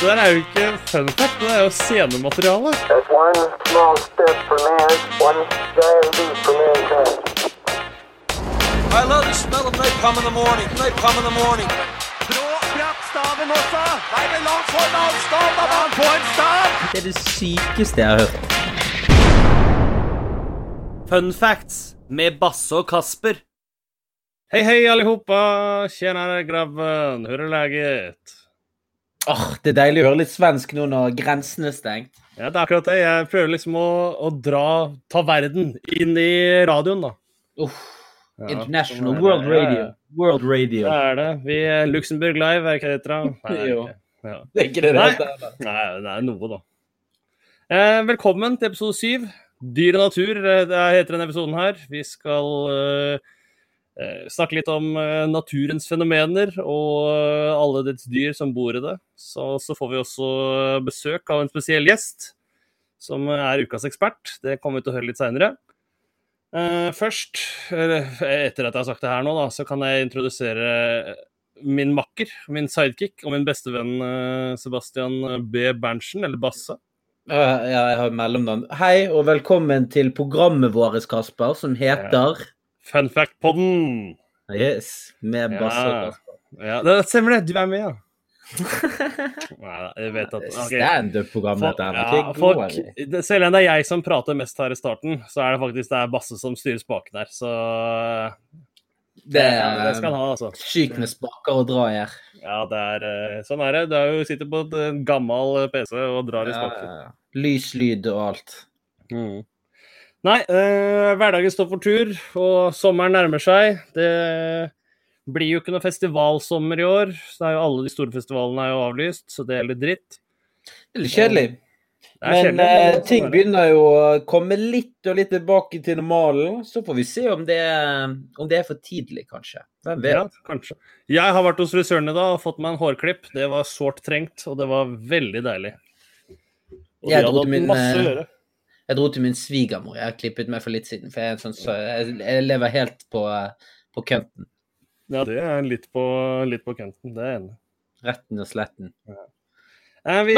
det der er jo ikke fun fact, det er jo scenemateriale. That's one small step for man, one giant leap for mankind. I love the smell of napalm in the morning. Napalm in the morning. Staven også! Nei, det er langt foran stav! Da han på en stav! Det er det sykeste jeg har hørt. Fun facts med Basse og Kasper. Hei, hei, allihopa. Tjenere, grabben. Hvordan er läget? Åh, det er deilig å høre litt svensk nå når grensen er stengt. Ja, det er akkurat det. Jeg prøver liksom å, å dra Ta verden inn i radioen, da. Uff. Ja, International World Radio. World Radio. Det er det. Vi er Luxembourg Live, er ikke det det heter? Nei, det er ikke. Ja. Det er ikke det det Nei. heter. heller. Nei, det er noe, da. Eh, velkommen til episode syv. Dyr og natur eh, det heter denne episoden her. Vi skal eh, snakke litt om eh, naturens fenomener og eh, alle dets dyr som bor i det. Så, så får vi også besøk av en spesiell gjest, som er ukas ekspert. Det kommer vi til å høre litt seinere. Eh, først, etter at jeg har sagt det her nå, da, så kan jeg introdusere min makker, min sidekick og min bestevenn eh, Sebastian B. Berntsen, eller Basse. Ja, ja, jeg har mellomnavn. Hei, og velkommen til programmet vårt, Kasper, som heter Fun fact-podden! Yes, med Ja. Basse og Kasper. Ja, det stemmer det, du er med, ja. Nei, jeg vet at okay. Standup-programmet Folk, heter det. ja, folk, selv om det er jeg som prater mest her i starten, så er det faktisk det er Basse som styrer spaken her. Så Det ja, det er skal han ha, altså. sykt med spaker å dra i her. Ja, det er eh, sånn er det. Du er jo sitter på en gammel PC og drar i spaken. ja, ja. Lys, lyd og alt. Mm. Nei, eh, hverdagen står for tur, og sommeren nærmer seg. Det blir jo ikke noe festivalsommer i år. Så er alle de store festivalene er jo avlyst, så det er litt dritt. Det er litt kjedelig. Er Men kjedelig, eh, ting begynner jo å komme litt og litt tilbake til normalen. Så får vi se om det, om det er for tidlig, kanskje. Hvem vet? Ja, kanskje. Jeg har vært hos frisøren i dag og fått meg en hårklipp. Det var sårt trengt, og det var veldig deilig. Og Jeg de hadde hatt masse å eh, gjøre. Jeg dro til min svigermor. Jeg har klippet meg for litt siden. For jeg, er en sånn, så jeg, jeg lever helt på, på kønten. Ja, det er litt på, litt på kønten. Det er en. enig. Retten og sletten. Eh, vi,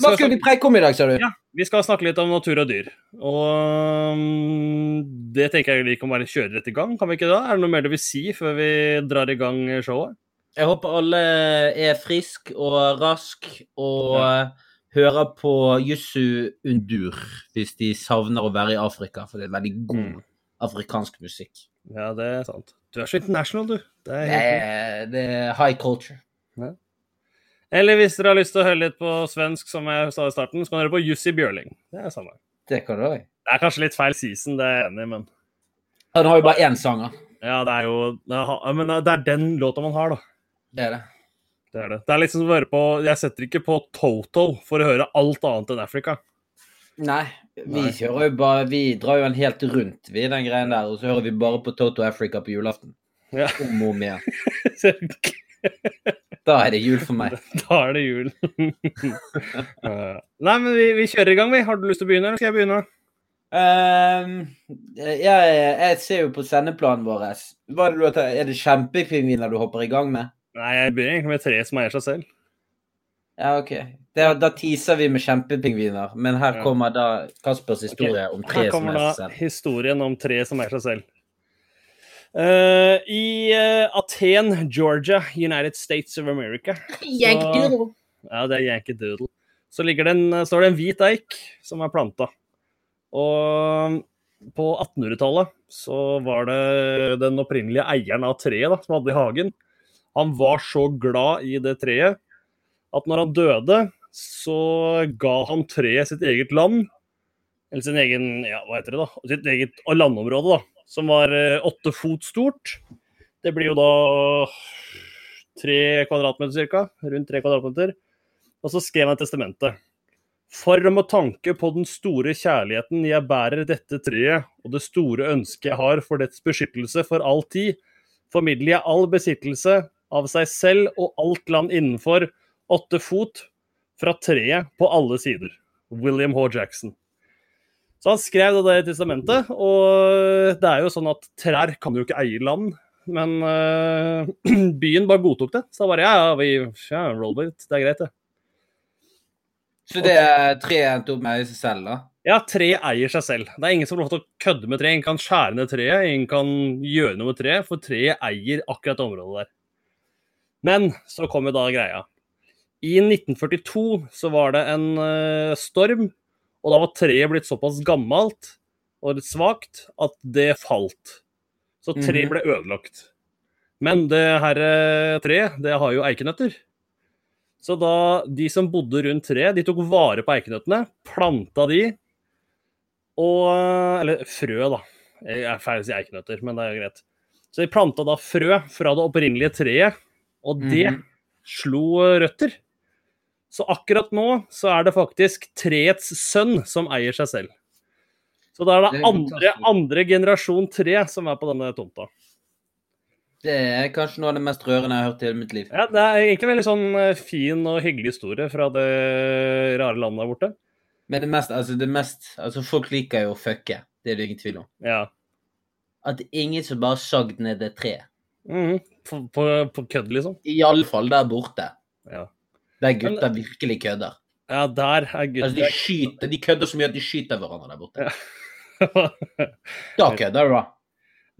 Hva skal vi preike om i dag, sa du? Ja, vi skal snakke litt om natur og dyr. Og um, det tenker jeg vi kan bare kjøre rett i gang, kan vi ikke da? Er det noe mer du vil si før vi drar i gang showet? Jeg håper alle er frisk og rask og eh, hører på Jussu Undur hvis de savner å være i Afrika, for det er veldig god Mm. afrikansk musikk. Ja, det er sant. Du er så international, du. Det er helt det er high culture. Eller hvis dere har lyst til å høre litt på svensk, som jeg sa i starten, så kan dere høre på Jussi Bjørling. Det er samme. Det kan du òg. Det er kanskje litt feil season, det er jeg enig i, men Han har jo bare én sanger. ja, det er jo Men det er den låta man har, da. Det er det. Det er det. Det er liksom som å høre på Jeg setter ikke på Toto for å høre alt annet enn Afrika. Nei, vi kjører jo bare Vi drar jo en helt rundt, vi, den greien der, og så hører vi bare på Toto Africa på julaften. Ja. Om og om igjen. Da er det jul for meg. Da er det jul. Nei, men vi, vi kjører i gang, vi. Har du lyst til å begynne, eller skal jeg begynne? Uh, jeg, jeg ser jo på sendeplanen vår. Er, er det kjempepingviner du hopper i gang med? Nei, jeg begynner egentlig med tre som eier seg selv. Ja, OK. Da, da teaser vi med kjempepingviner, men her Ja. kommer da Kaspers historie om tre som som seg er Her seg selv. historien om tre som eier seg selv. Uh, I uh, Aten, Georgia, United States of America Yankedoodle. Ja, det er Yankedoodle. Så ligger det en, står det en hvit eik som er planta. Og på 1800-tallet så var det den opprinnelige eieren av treet da, som hadde i hagen. Han var så glad i det treet at når han døde, så ga han treet sitt eget land. Eller sin egen ja, hva heter det da, sitt eget landområde, da, som var eh, åtte fot stort. Det blir jo da tre kvadratmeter ca. Rundt tre kvadratmeter. Og så skrev han testamentet. For med tanke på den store kjærligheten jeg bærer dette treet, og det store ønsket jeg har for dets beskyttelse for all tid, formidler jeg all besittelse av seg selv og alt land innenfor åtte fot fra treet på alle sider. William H. Jackson. Så han skrev det testamentet, og det er jo sånn at trær kan jo ikke eie land. Men uh, byen bare godtok det. Så bare ja, vi ja, Robert. Det er greit, det. Så det er treet endte opp med seg selv, da? Ja, treet eier seg selv. Det er ingen som får lov til å kødde med treet. Ingen kan skjære ned treet, ingen kan gjøre noe med treet, for treet eier akkurat det området der. Men så kommer da greia. I 1942 så var det en uh, storm, og da var treet blitt såpass gammelt og litt svakt at det falt. Så treet Mhm. ble ødelagt. Men det her uh, treet, det har jo eikenøtter. Så da de som bodde rundt treet, de tok vare på eikenøttene, planta de, og Eller frø, da. Jeg er feil å si eikenøtter, men det er jo greit. Så de planta da frø fra det opprinnelige treet, og det Mhm. slo røtter. Så akkurat nå så er det faktisk treets sønn som eier seg selv. Så da er det, andre, andre generasjon tre som er på denne tomta. Det er kanskje noe av det mest rørende jeg har hørt i hele mitt liv. Ja, Det er egentlig en veldig sånn eh, fin og hyggelig historie fra det rare landet der borte. Men det mest, altså det mest Altså, folk liker jo å fucke. Det er det ingen tvil om. Ja. At ingen som bare sagd ned det treet. Mhm. På, på, på kødd, liksom. I alle fall der borte. Ja. Der gutta virkelig kødder. Ja, der er Altså, de skyter, de kødder så mye at de skyter hverandre der borte. Da kødder du, da.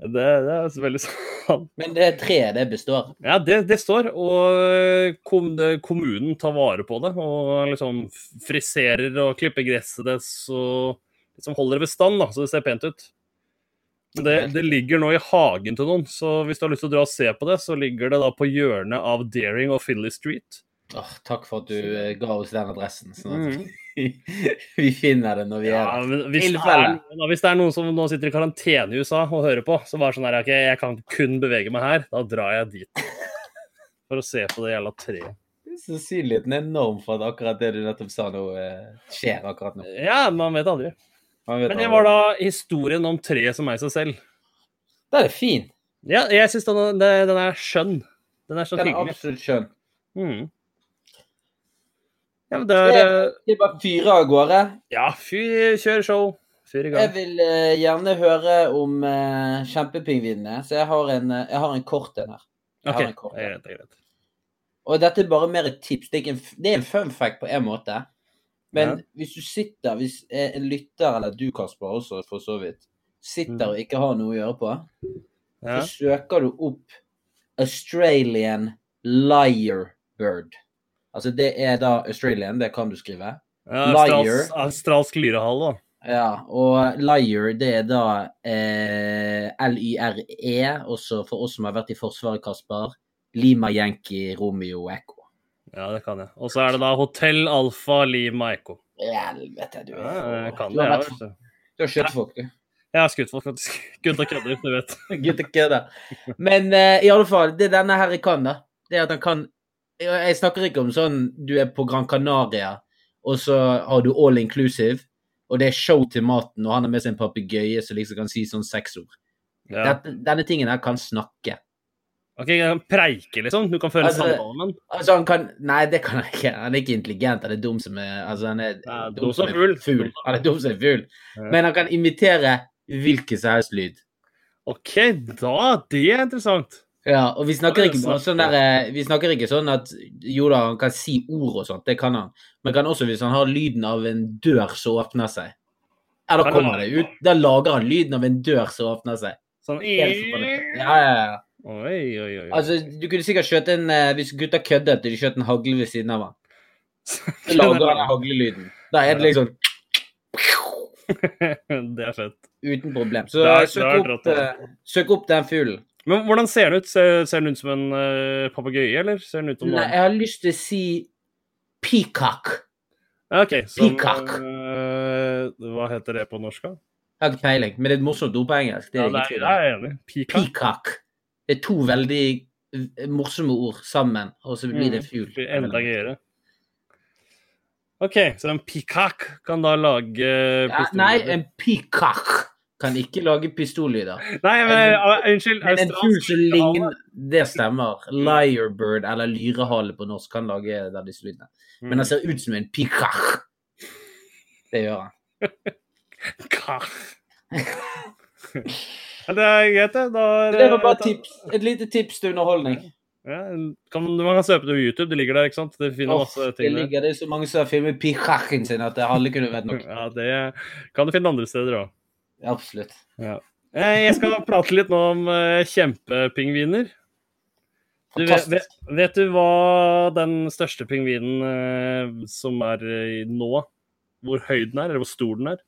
det, det er veldig sant. Men det treet, det består. Ja, det, det står, og kom, det, kommunen tar vare på det. Og liksom friserer og klipper gresset dess og liksom holder det ved stand, da, så det ser pent ut. Men Det, det ligger nå i hagen til noen, så hvis du har lyst til å dra og se på det, så ligger det da på hjørnet av Daring og Finley Street. Oh, takk for at du eh, ga oss den adressen, sånn at mm. vi finner det når vi er der. men hvis, det er, hvis det er noen som nå sitter i karantene i USA og hører på, så bare sånn her, ok, jeg kan kun bevege meg her, da drar jeg dit. For å se på det jævla treet. Sannsynligheten er enorm for at akkurat det du nettopp sa nå, eh, skjer akkurat nå. Ja, man vet aldri. Men det var da historien om treet som er i seg selv. Den er fin. Ja, jeg syns den, den, den er skjønn. Den er så Den er absolutt skjønn. Mm. Ja, men det er er bare fyre av gårde. Ja, fyr, kjør show. Fyr i gang. Jeg vil uh, gjerne høre om uh, kjempepingvinene, så jeg har en, uh, jeg har en kort en her. Jeg OK, har det en kort. greit. Det er greit. Og dette er bare mer et tips. Det er, ikke en, det er en fun fact på en måte. Men Ja. hvis du sitter, hvis en lytter, eller du Kasper også for så vidt, sitter Mm. og ikke har noe å gjøre på, Ja. så søker du opp Australian liar bird. Altså det er da Australian, det kan du skrive. Ja, Liar. Australsk lyrehall, da. Ja, og liar, det er da eh, L-Y-R-E, også for oss som har vært i Forsvaret, Kasper. Lima Yankee Romeo Echo. Ja, det kan jeg. Og så er det da Hotell Alfa Lima Echo. Helvete, du Ja, jeg kan du det, har, jeg. vært, vet du. du har skutt folk, du. Jeg har skutt folk, faktisk. Gutta kødder, du vet. Gutta kødder. Men uh, i alle fall, det denne her kan, da, det er at han kan Jeg snakker ikke om sånn du er på Gran Canaria, og så har du all inclusive, og det er show til maten, og han har med seg en papegøye som liksom kan si sånn seks ord. Ja. Dette, denne tingen her kan snakke. OK, han kan preike, liksom. Du kan føre Altså, samtale med. Altså, han kan Nei, det kan han ikke. Han er ikke intelligent, han er dum som er Altså, han er Ja, dum dum som fugl. fugl. Han er dum som er fugl. Ja. Men han kan imitere hvilken som helst lyd. OK, da Det er interessant. Ja, og vi snakker er ikke sånn der eh, Vi snakker ikke sånn at jo da, han kan si ord og sånt, det kan han. Men kan også hvis han har lyden av en dør som åpner seg. Ja, da kommer det ut. Da lager han lyden av en dør som åpner seg. Sånn Ja, ja, ja. Oi, oi, oi. Altså, du kunne sikkert skjøtt en eh, Hvis gutta kødder og de skjøt en hagle ved siden av han. Så lager han den haglelyden. Da er det liksom det er fett. uten problem. Så er- søk, opp, eh, søk opp den fuglen. Men hvordan ser den ut? Ser, ser den ut som en uh, papegøye, eller ser den ut som Nei, jeg har lyst til å si peacock. Ja, OK. Som, Peacock. Uh, hva heter det på norsk, da? Jeg har ikke peiling, men det er et morsomt ord på engelsk. Det Ja, er det er, jeg enig. Peacock. Peacock. Det er to veldig eh, morsomme ord sammen, og så blir det fugl. Blir enda gøyere. OK, så en peacock kan da lage Ja, nei, en peacock kan ikke lage pistollyder. Nei, men uh, unnskyld. Men en fugl som ligner Det stemmer. Lyrebird, eller lyrehale på norsk, kan lage der disse lydene. Mm. Men han ser ut som en peacock. Det gjør han. Kah. Det er greit, det. Er Det var bare tips. Et lite tips til underholdning. Ja, kan, man kan søke det på YouTube, det ligger der, ikke sant? Det finner Åh, masse ting der. ligger det er så mange som har filmet Pichachen sin at det alle kunne vært nok. Ja, det kan du finne andre steder òg. Absolutt. Ja. Eh, Jeg skal prate litt nå om eh, kjempepingviner. Du vet, vet, du hva den største pingvinen eh, som er nå, hvor høy den er, eller hvor stor den er?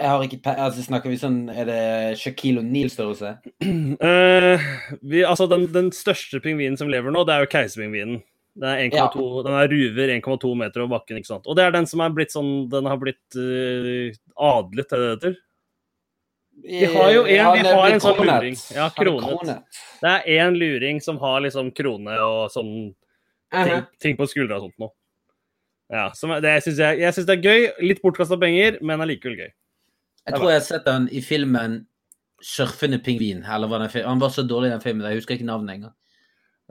Jeg har ikke pe... Altså, snakker vi sånn Er det Shaquille O'Neill-størrelse? Uh, vi, altså, den, den største pingvinen som lever nå, det er jo keiserpingvinen. Den er, 1,2 den er ruver 1,2 meter over bakken, ikke sant. Og det er den som er blitt sånn Den har blitt uh, adlet, er det det heter? Vi har jo en- ja, vi har en sånn kronet. luring. Ja, kronet. Det er én luring som har liksom krone og sånn ting, ting på skuldra og sånt noe. Ja, som det jeg syns det er gøy. Litt bortkasta penger, men allikevel gøy. Jeg tror jeg har sett han i filmen 'Surfende pingvin'. Eller hva den filmen. Han var så dårlig i den filmen, jeg husker ikke navnet engang.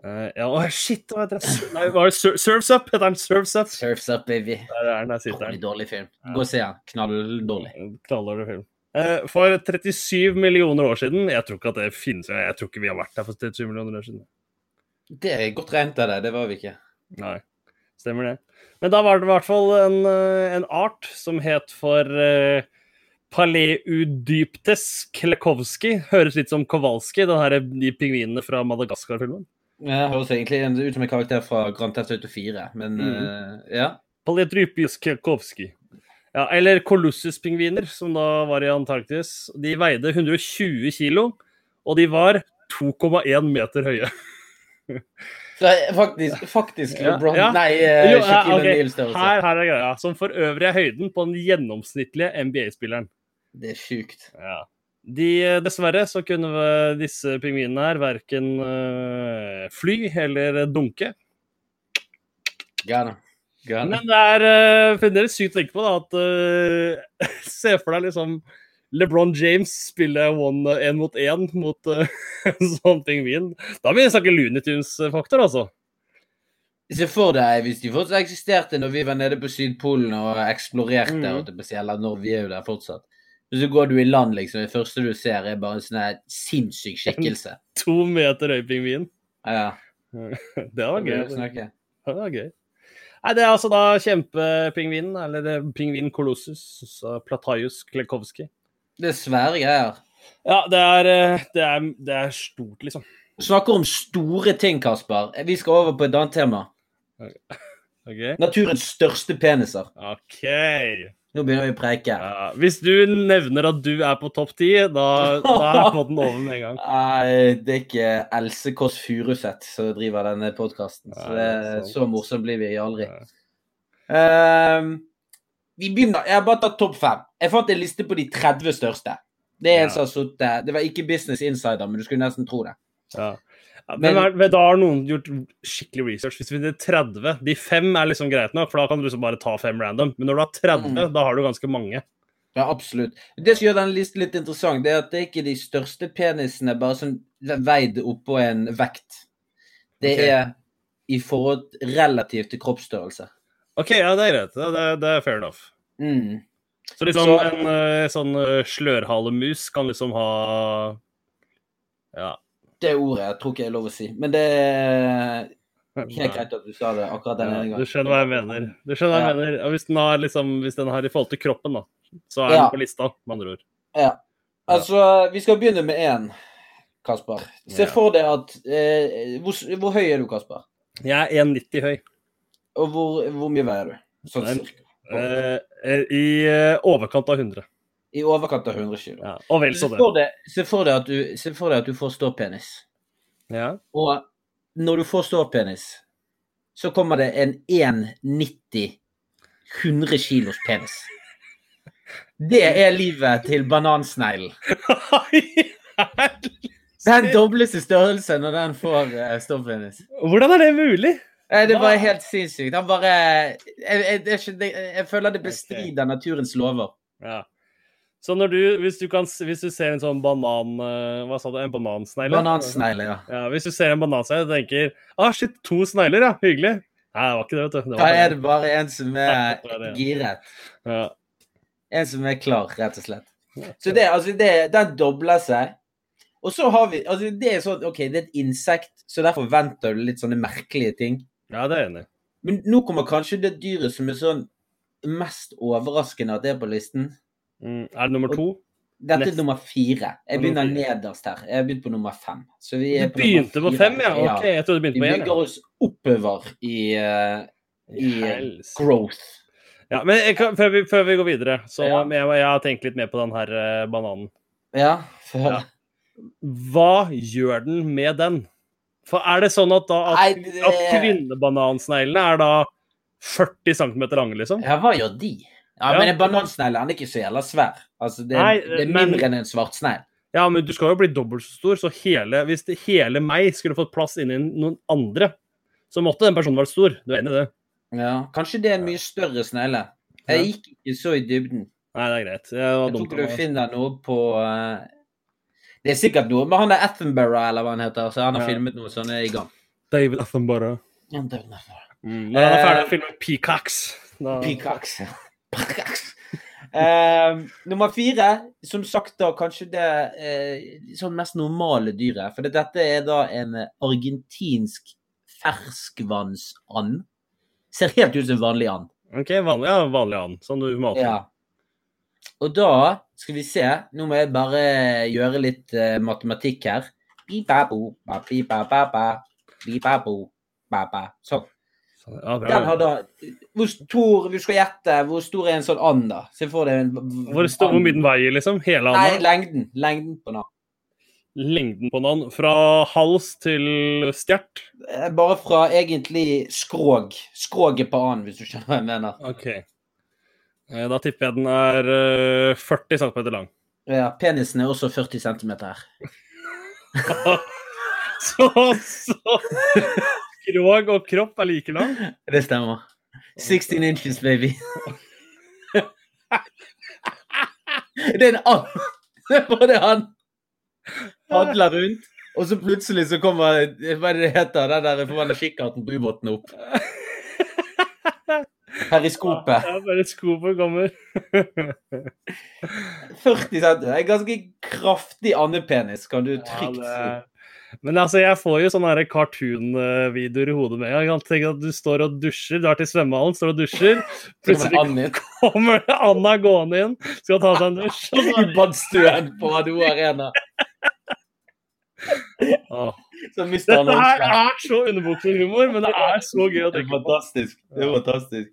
Uh, ja, oh, shit, hva heter det? Nei, var det Sur Surfs Up? Heter den Surfs Up? Surfs Up, baby. Der er den, der sitter den. dårlig film. Gå og se han. Knalldårlig. Knalldårlig film. Uh, For 37 millioner år siden Jeg tror ikke at det finnes Jeg tror ikke vi har vært der for 37 millioner år siden. Det er godt regnet av deg, det var vi ikke. Nei, stemmer det. Men da var det i hvert fall en, eh, en art som het for uh, Paleudyptes klekowski. Høres litt som Kowalski, her, de pingvinene fra Madagaskar-filmen. Det høres egentlig ut som en karakter fra Grand Theft Auto 4, men mm. uh, ja. Paleudyptes klekowski. Ja, eller Colossus-pingviner, som da var i Antarktis. De veide 120 kilo, og de var 2,1 meter høye. Så eh, faktisk, faktisk Ja, LeBron ja. Nei, eh, Jo, ja, okay. Her, her er greia. Som for øvrig er høyden på den gjennomsnittlige NBA-spilleren. Det er sjukt. Ja. De, eh, dessverre så kunne disse pingvinene her verken eh, fly eller dunke. Gjerne. Gjerne. Men det er uh, fremdeles sykt å tenke på da, at uh, Se for deg liksom LeBron James spiller én mot én mot uh, sånn pingvin. Da blir det snakke Looney Tunes-faktor, altså. Se for deg hvis de fortsatt eksisterte når vi var nede på Sydpolen og eksplorerte, Mm. og det eller når vi er jo der fortsatt. Og så går du i land, liksom. Det første du ser, er bare en sånn sinnssyk skikkelse. To meter høy pingvin. Ja, Det var gøy. Det var gøy. Nei, det er altså da kjempepingvinen, eller pingvin colossus, så Plataius klekowski. Det er svære greier. Ja, det er, eh, det, er, det er stort, liksom. Snakker om store ting, Kasper. Vi skal over på et annet tema. OK? Naturens største peniser. OK. Nå begynner vi å preke. Ja, hvis du nevner at du er på topp ti, da, da er jeg på den over med en gang. Nei, det er ikke Else Kåss Furuseth som driver denne podkasten. Så, så morsomt blir vi aldri. Ehm, vi begynner Jeg har bare tatt topp fem. Jeg fant en liste på de 30 største. Det er en Ja. som har sittet Det var ikke Business Insider, men du skulle nesten tro det. Ja. Ja, Men- men, da har noen gjort skikkelig research. Hvis vi finner 30 De fem er liksom greit nok, for da kan du liksom bare ta fem random. Men når du har 30, Mm. da har du ganske mange. Ja, absolutt. Det som gjør den listen litt interessant, det er at det er ikke de største penisene bare sånn veid oppå en vekt. Det okay. er i forhold relativt til kroppsstørrelse. OK, ja, det er greit. Det, det, er fair enough. Mm. Så liksom Så- en eh, sånn uh, slørhalemus kan liksom ha Ja. Det ordet jeg tror ikke jeg er lov å si. Men det er helt greit at du sa det akkurat denne ene gangen. du skjønner hva jeg mener. Du skjønner hva jeg mener. Og hvis den har liksom Hvis den har i forhold til kroppen, da, så er Ja. den på lista, med andre ord. Ja. Altså, vi skal begynne med én, Kasper. Se for deg at eh, hvor, hvor høy er du, Kasper? Jeg er 1,90 høy. Og hvor, hvor mye veier du? Sånn cirka. Eh, eh, I eh, overkant av 100. I overkant av 100 kilo. Ja, og vel så det. se, for deg at du, se for deg at du får ståpenis. Ja. Og når du får ståpenis, så kommer det en 1,90 100 kilos penis. Det er livet til banansneglen. Den dobles i størrelse når den får uh, ståpenis. Hvordan er det mulig? Det Det var helt sinnssykt. Han bare Jeg, jeg, jeg, jeg, jeg føler det bestrider naturens lover. Ja. Så når du, hvis du, kan, hvis du ser en sånn banan... eh, Hva sa du? En banansnegle? Banansnegle, ja. Ja, hvis du ser en banansnegle og tenker ah, shit, to snegler, ja. Hyggelig. Nei, det var ikke det, vet du. Det Da er det bare en som er er giret. Ja. En som er klar, rett og slett. Så det, altså det, den dobler seg. Og så har vi altså Det er sånn OK, det er et insekt, så derfor venter du litt sånne merkelige ting. Ja, det er enig. Men nå kommer kanskje det dyret som er sånn mest overraskende at det er på listen. Mm. Er det nummer to? Dette Nest- er nummer fire. Jeg begynner nederst her. Jeg har begynt på nummer fem. Så vi Du på begynte på fem, ja? Ok, jeg trodde du Vi begynte på én. bygger oss oppover i, uh, i growth. Ja, men kan, før, vi, før vi går videre, så Ja. jeg, jeg har tenkt litt mer på den her uh, bananen. Ja, for Ja. Hva gjør den med den? For er det sånn at, da, Nei, det- at kvinnebanansneglene er da 40 cm lange, liksom? Ja, hva gjør de? Ja, Ja. Men en banansnegl er ikke så jævla svær. Altså, det, Nei, det er men- mindre enn en svartsnegl. Ja, men du skal jo bli dobbelt så stor, så hele, hvis det, hele meg skulle fått plass inni noen andre, så måtte den personen vært stor. Du er enig i det? Ja, kanskje det er en mye større snegle. Jeg gikk ikke så i dybden. Nei, det er greit. Jeg, Jeg tror ikke du finner noe på uh... Det er sikkert noe, men han er Athenborough, eller hva han heter, så han har Ja. filmet noe sånn i gang. David Athenborough. Ja, David Athenborough. Mm. Når han er ferdig Eh, med å filme Peacocks da- Peacocks. Peacocks. Eh, nummer fire, som sagt da kanskje det eh, sånn mest normale dyret. For dette er da en argentinsk ferskvannsand. Ser helt ut som en vanlig and. OK, vanlig, ja, vanlig and. Sånn du mater. Ja. Og da skal vi se Nå må jeg bare gjøre litt eh, matematikk her. Sånn. Ja, er... Den har da Hvor stor Du skal gjette hvor stor er en sånn and, da? Se for deg en Hvor, stor, hvor mye den veier, liksom? Hele Nei, lengden. Lengden på den. Lengden på den? Fra hals til stjert? Eh, Bare fra egentlig skrog. Skroget på and, hvis du skjønner hva jeg mener. OK. Eh, Da tipper jeg den er eh, 40 cm lang. Ja, penisen er også 40 cm her. så, så Skrog og kropp er like lang? Det stemmer. 16 inches, baby. det er en and. Det er det han padler rundt, og så plutselig så kommer Hva er det det heter? Den der forbanna kikkerten på ubåten opp. Periskopet. Ja, bare skopet kommer. 40 cm. En ganske kraftig andepenis, kan du trygt si. Det- Men altså, jeg får jo sånne cartoon-videoer i hodet med. Jeg kan tenke at du står og dusjer, du er til svømmehallen, står og dusjer. Plutselig kommer Anna gående inn, skal ta seg en dusj. og så- I badstuen på Ado Arena. Åh. Så Dette her er så underbuksehumor, men det er så gøy å Det er tenke på. fantastisk. Det er fantastisk.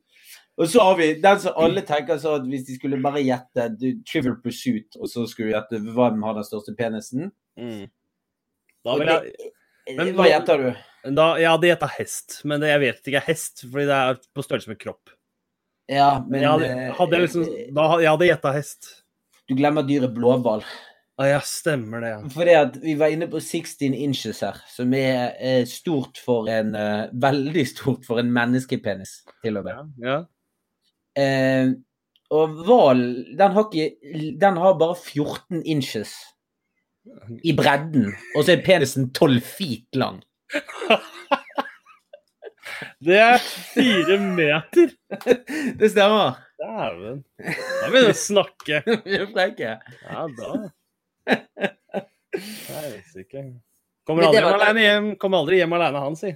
Og så har vi den som alle tenker så at hvis de skulle bare gjette Trivial Pursuit, og så skulle vi gjette hvem har den største penisen Mm. Da vil jeg, Men Hva gjetter du? da, jeg hadde gjetta hest, men jeg vet ikke hest, fordi det er på størrelse med kropp. Ja, men jeg hadde, eh, hadde jeg liksom, da, hadde- jeg hadde gjetta hest. Du glemmer dyret blåhval. Ah, ja, stemmer det, ja. Fordi at vi var inne på 16 inches her, som er er stort for en uh, Veldig stort for en menneskepenis, til og med. ja. Eh, og hval, den Den har bare 14 inches i bredden, og så er penisen 12 feet lang. Det er fire meter! Det stemmer. Dæven. Da begynner vi å snakke. Vi er frekke. Ja, da. Ikke. Kommer aldri, var- hjem, kommer aldri hjem alene, han, si.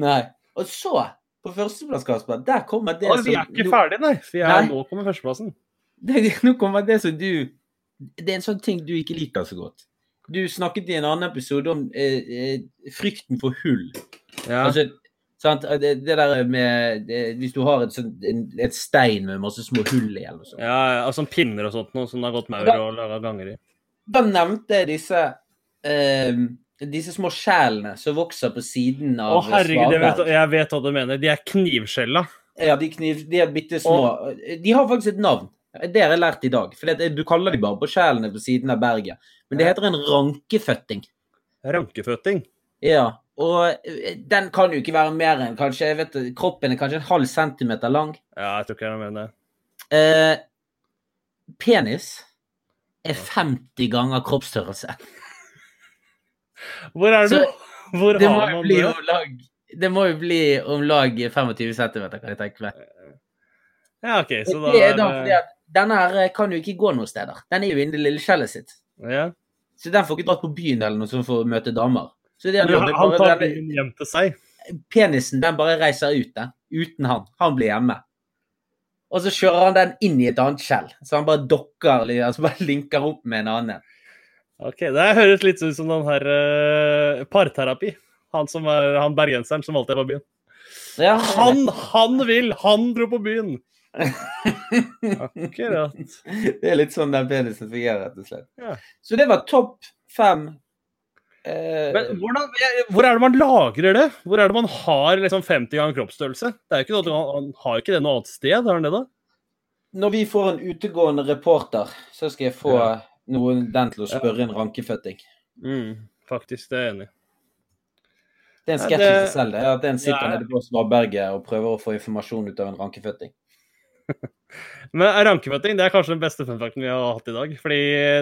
Nei. Og så, på førsteplass, Kasper, der kommer det Å, vi er ikke ferdige, nei. For jeg, Nei. nå kommer førsteplassen. Det, nå kommer det som du Det er en sånn ting du ikke liker så godt. Du snakket i en annen episode om eh, eh, frykten for hull. Ja. Altså, sant? Det, det der med det, Hvis du har et, sånt, en, et stein med masse små hull i, eller sånt. ja, ja, altså pinner og sånt, noe som det har gått maur og laga ganger i. Da nevnte jeg disse eh, disse små skjellene som vokser på siden av Å, herregud, jeg vet, jeg vet hva du mener. De er knivskjella. Ja, de, kniv, de er bitte små. De har faktisk et navn. Det har jeg lært i dag. For det, du kaller de bare på skjælene på siden av berget. Men det heter en rankeføtting. Rankeføtting. Ja, og eh, den kan jo ikke være mer enn kanskje, jeg vet, Kroppen er kanskje en halv centimeter lang. Ja, jeg tror ikke jeg mener det. Eh, penis er 50 ganger kroppsstørrelse. Hvor er du? Så Hvor Det har man det? lag det må jo bli om lag 25 cm, kan jeg tenke meg. Ja, OK, så da det er da fordi at denne her eh, kan jo ikke gå noen steder. Den er jo inni lilleskjellet sitt. Ja. Så den får ikke dratt på byen eller noe sånt for å møte damer. Så det han noe, det er Han tar byen hjem til seg. penisen den bare reiser ut, den. Uten han. Han blir hjemme. Og så kjører han den inn i et annet skjell. Så han bare dokker, altså bare linker opp med en annen. Ok, Det høres litt ut som den her uh, parterapi. Han som er han bergenseren som alltid er på byen. Ja, Han, han vil! Han dro på byen! Akkurat. Det er litt sånn den penisen fungerer, rett og slett. Ja. Så det var topp fem. Eh, Men hvordan, hvor er det man lagrer det? Hvor er det man har liksom 50 ganger kroppsstørrelse? Det er jo ikke noe, Han har ikke det noe annet sted, har han det da? når vi får en utegående reporter, så skal jeg få Ja. noen den til å spørre en rankeføtting. Mm, faktisk, det er jeg enig i. Det er en Ja, sketsj i seg selv, det. At en sitter Ja. nede på Svaberget og prøver å få informasjon ut av en rankeføtting. Men rankeføtting det er kanskje den beste funfacten vi har hatt i dag. Fordi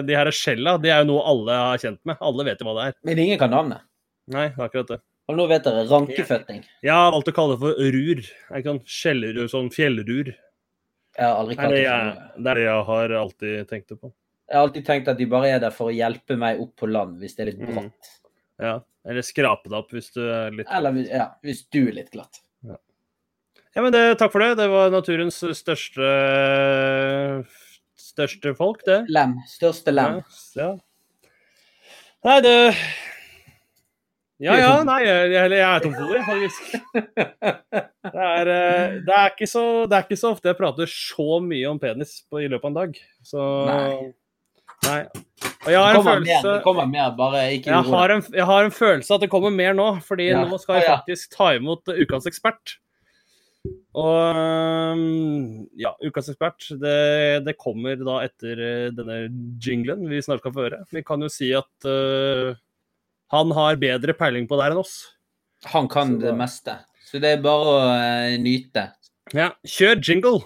de her skjella det er jo noe alle har kjent med. Alle vet jo hva det er. Men ingen kan navnet. Nei, er akkurat det. Og nå vet dere rankeføtting. Jeg har valgt å kalle det for rur. Jeg kan sånn skjellrur, sånn fjellrur. Jeg har aldri er kalt det jeg, det er det jeg har alltid tenkt det på. Jeg har alltid tenkt at de bare er der for å hjelpe meg opp på land hvis det er litt Mm. Ja. Eller skrape det opp hvis du er litt Eller ja, hvis du er litt glatt. Ja, men det, takk for det. Det var naturens største største folk, det. Lem. Største lem. Ja. Nei, det Ja ja, nei, jeg, jeg, er tom for ord, faktisk. Det er, eh, det, er ikke så, det er ikke så ofte jeg prater så mye om penis på, i løpet av en dag. Så Nei. Nei. Og jeg har en kommer, mer, det kommer mer, bare ikke jeg har, en, jeg har en følelse at det kommer mer nå, fordi Ja. nå skal jeg faktisk ta imot ukas ekspert. Og um, ja, ukas ekspert, det, det kommer da etter uh, denne jinglen vi snart skal få høre. Vi kan jo si at uh, han har bedre peiling på det her enn oss. Han kan Så det meste. Så det er bare å uh, nyte. Ja, kjør jingle!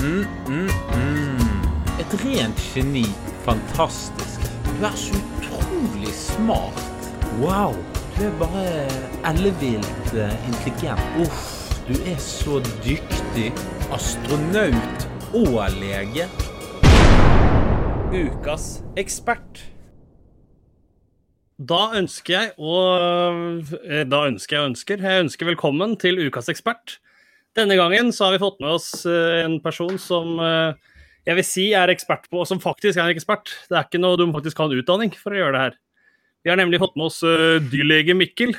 Mm, mm, mm. Et rent geni. Fantastisk. Du er så utrolig smart. Wow. Du er bare ellevilt eh, intelligent. Uff, du er så dyktig. Astronaut og lege. Ukas ekspert. Da ønsker jeg å eh, Da ønsker jeg og ønsker. Jeg ønsker velkommen til ukas ekspert. Denne gangen så har vi fått med oss eh, en person som jeg vil si er ekspert på, og som faktisk er en ekspert. Det er ikke noe du må faktisk ha en utdanning for å gjøre det her. Vi har nemlig fått med oss eh, dyrlege Mikkel.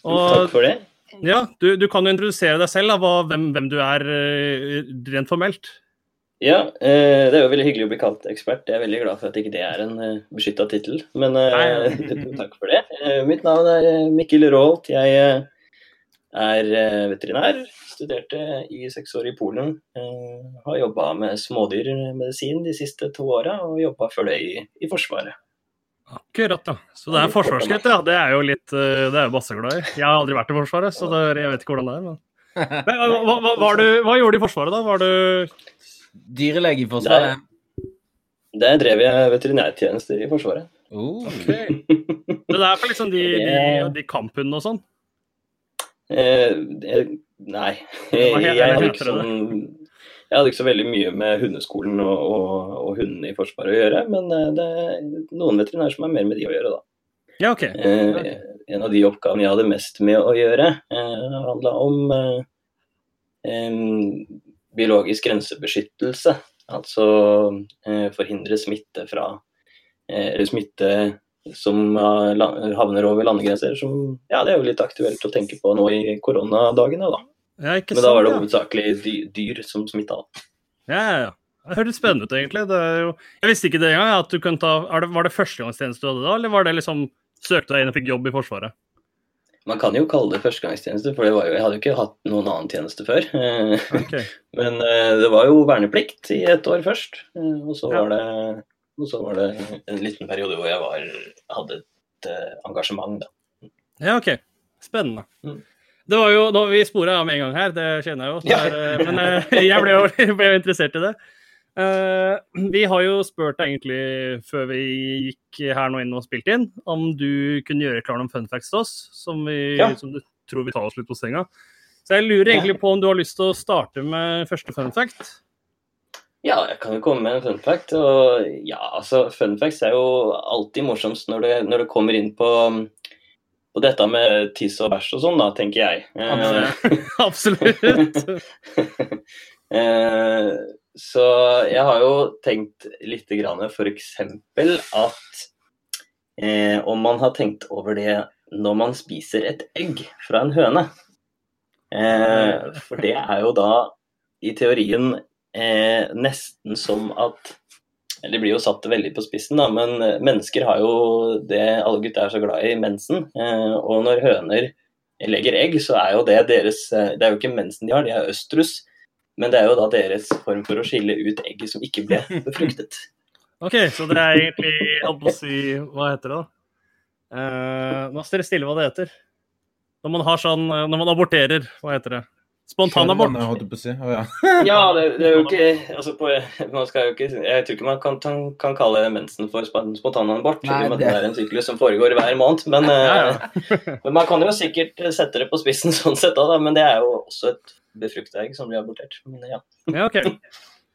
Takk for det. ja, du, du kan jo introdusere deg selv, da, hvem, hvem du er eh, rent formelt. Ja, eh, det er jo veldig hyggelig å bli kalt ekspert. Jeg er veldig glad for at ikke det er en beskytta tittel. Men takk for det. Mitt navn er Mikkel Raalt. Jeg er veterinær. Studerte i seks år i Polen. Har jobba med smådyrmedisin de siste to åra, og jobba før det i, i Forsvaret. Akkurat, ja. Så det er forsvarsgutt, ja. Det er jo litt eh, Det er jo masse glad i. Jeg har aldri vært i Forsvaret, så det, jeg vet ikke hvordan det er. Men, men hva, hva, hva, var du, hva gjorde du i Forsvaret, da? Var du Dyrelege i Forsvaret. Der drev jeg veterinærtjenester i Forsvaret. Oh. Det er for liksom de, de, de kamphundene og sånn? Eh, nei. Jeg, jeg, Jeg jeg, hadde, jeg hadde ikke så veldig mye med hundeskolen og, og, og hundene i Forsvaret å gjøre, men eh, det er noen veterinærer som har mer med de å gjøre, da. Ja, OK. Eh, en av de oppgavene jeg hadde mest med å gjøre, eh, handla om eh, biologisk grensebeskyttelse. Altså eh, forhindre smitte fra eh, Eller smitte som havner over landegrenser. Som, ja, det er jo litt aktuelt å tenke på nå i koronadagene, da. Ja, Men da var det hovedsakelig dy- dyr som smitta. ja. ja, ja. Det hørtes spennende ut, egentlig. Det jo, jeg visste ikke det engang. At du kunne ta, det, var det førstegangstjeneste du hadde da, eller var det liksom søkte deg inn og fikk jobb i Forsvaret? Man kan jo kalle det førstegangstjeneste, for det var jo, jeg hadde jo ikke hatt noen annen tjeneste før. Okay. Ok. Men eh, det var jo verneplikt i et år først. eh, Og så Ja. var det, og så var det en liten periode hvor jeg var, hadde et eh, engasjement, da. Ja, OK. Spennende. Mm. Det var jo, da Vi spora av med en gang her, det kjenner jeg jo. Er, eh, men eh, jeg ble jo, ble jo interessert i det. Eh, vi har jo spurt deg egentlig før vi gikk her nå inn og spilte inn, om du kunne gjøre klar noen fun facts til oss, som, vi, Ja. som du tror vi tar oss litt på senga. Så jeg lurer egentlig på om du har lyst til å starte med første fun fact? Ja, jeg kan jo komme med en fun fact. Og ja, altså, fun facts er jo alltid morsomst når det, når det kommer inn på, på dette med tiss og bæsj og sånn, da, tenker jeg. Absolutt. eh, så jeg har jo tenkt litt grann f.eks. at eh, om man har tenkt over det når man spiser et egg fra en høne. Eh, for det er jo da i teorien eh, nesten som at Det blir jo satt veldig på spissen, da, men eh, mennesker har jo det alle gutter er så glad i, mensen. Eh, og når høner legger egg, så er jo det deres eh, Det er jo ikke mensen de har, de har østrus. Men det er jo da deres form for å skille ut egget som ikke ble befruktet. OK, så det er egentlig holdt på å si Hva heter det, da? Eh, nå står det stille hva det heter. Når man har sånn Når man aborterer, hva heter det? Spontanabort. Ja. Ja, det, det er jo ikke altså på, man skal jo ikke, Jeg tror ikke man kan, kan, kan kalle mensen for spontanabort. Nei, det- det er en syklus som foregår hver måned. Men, ja. men man kan jo sikkert sette det på spissen sånn sett, da, men det er jo også et befrukta egg som blir abortert. Men ja. Ja, OK.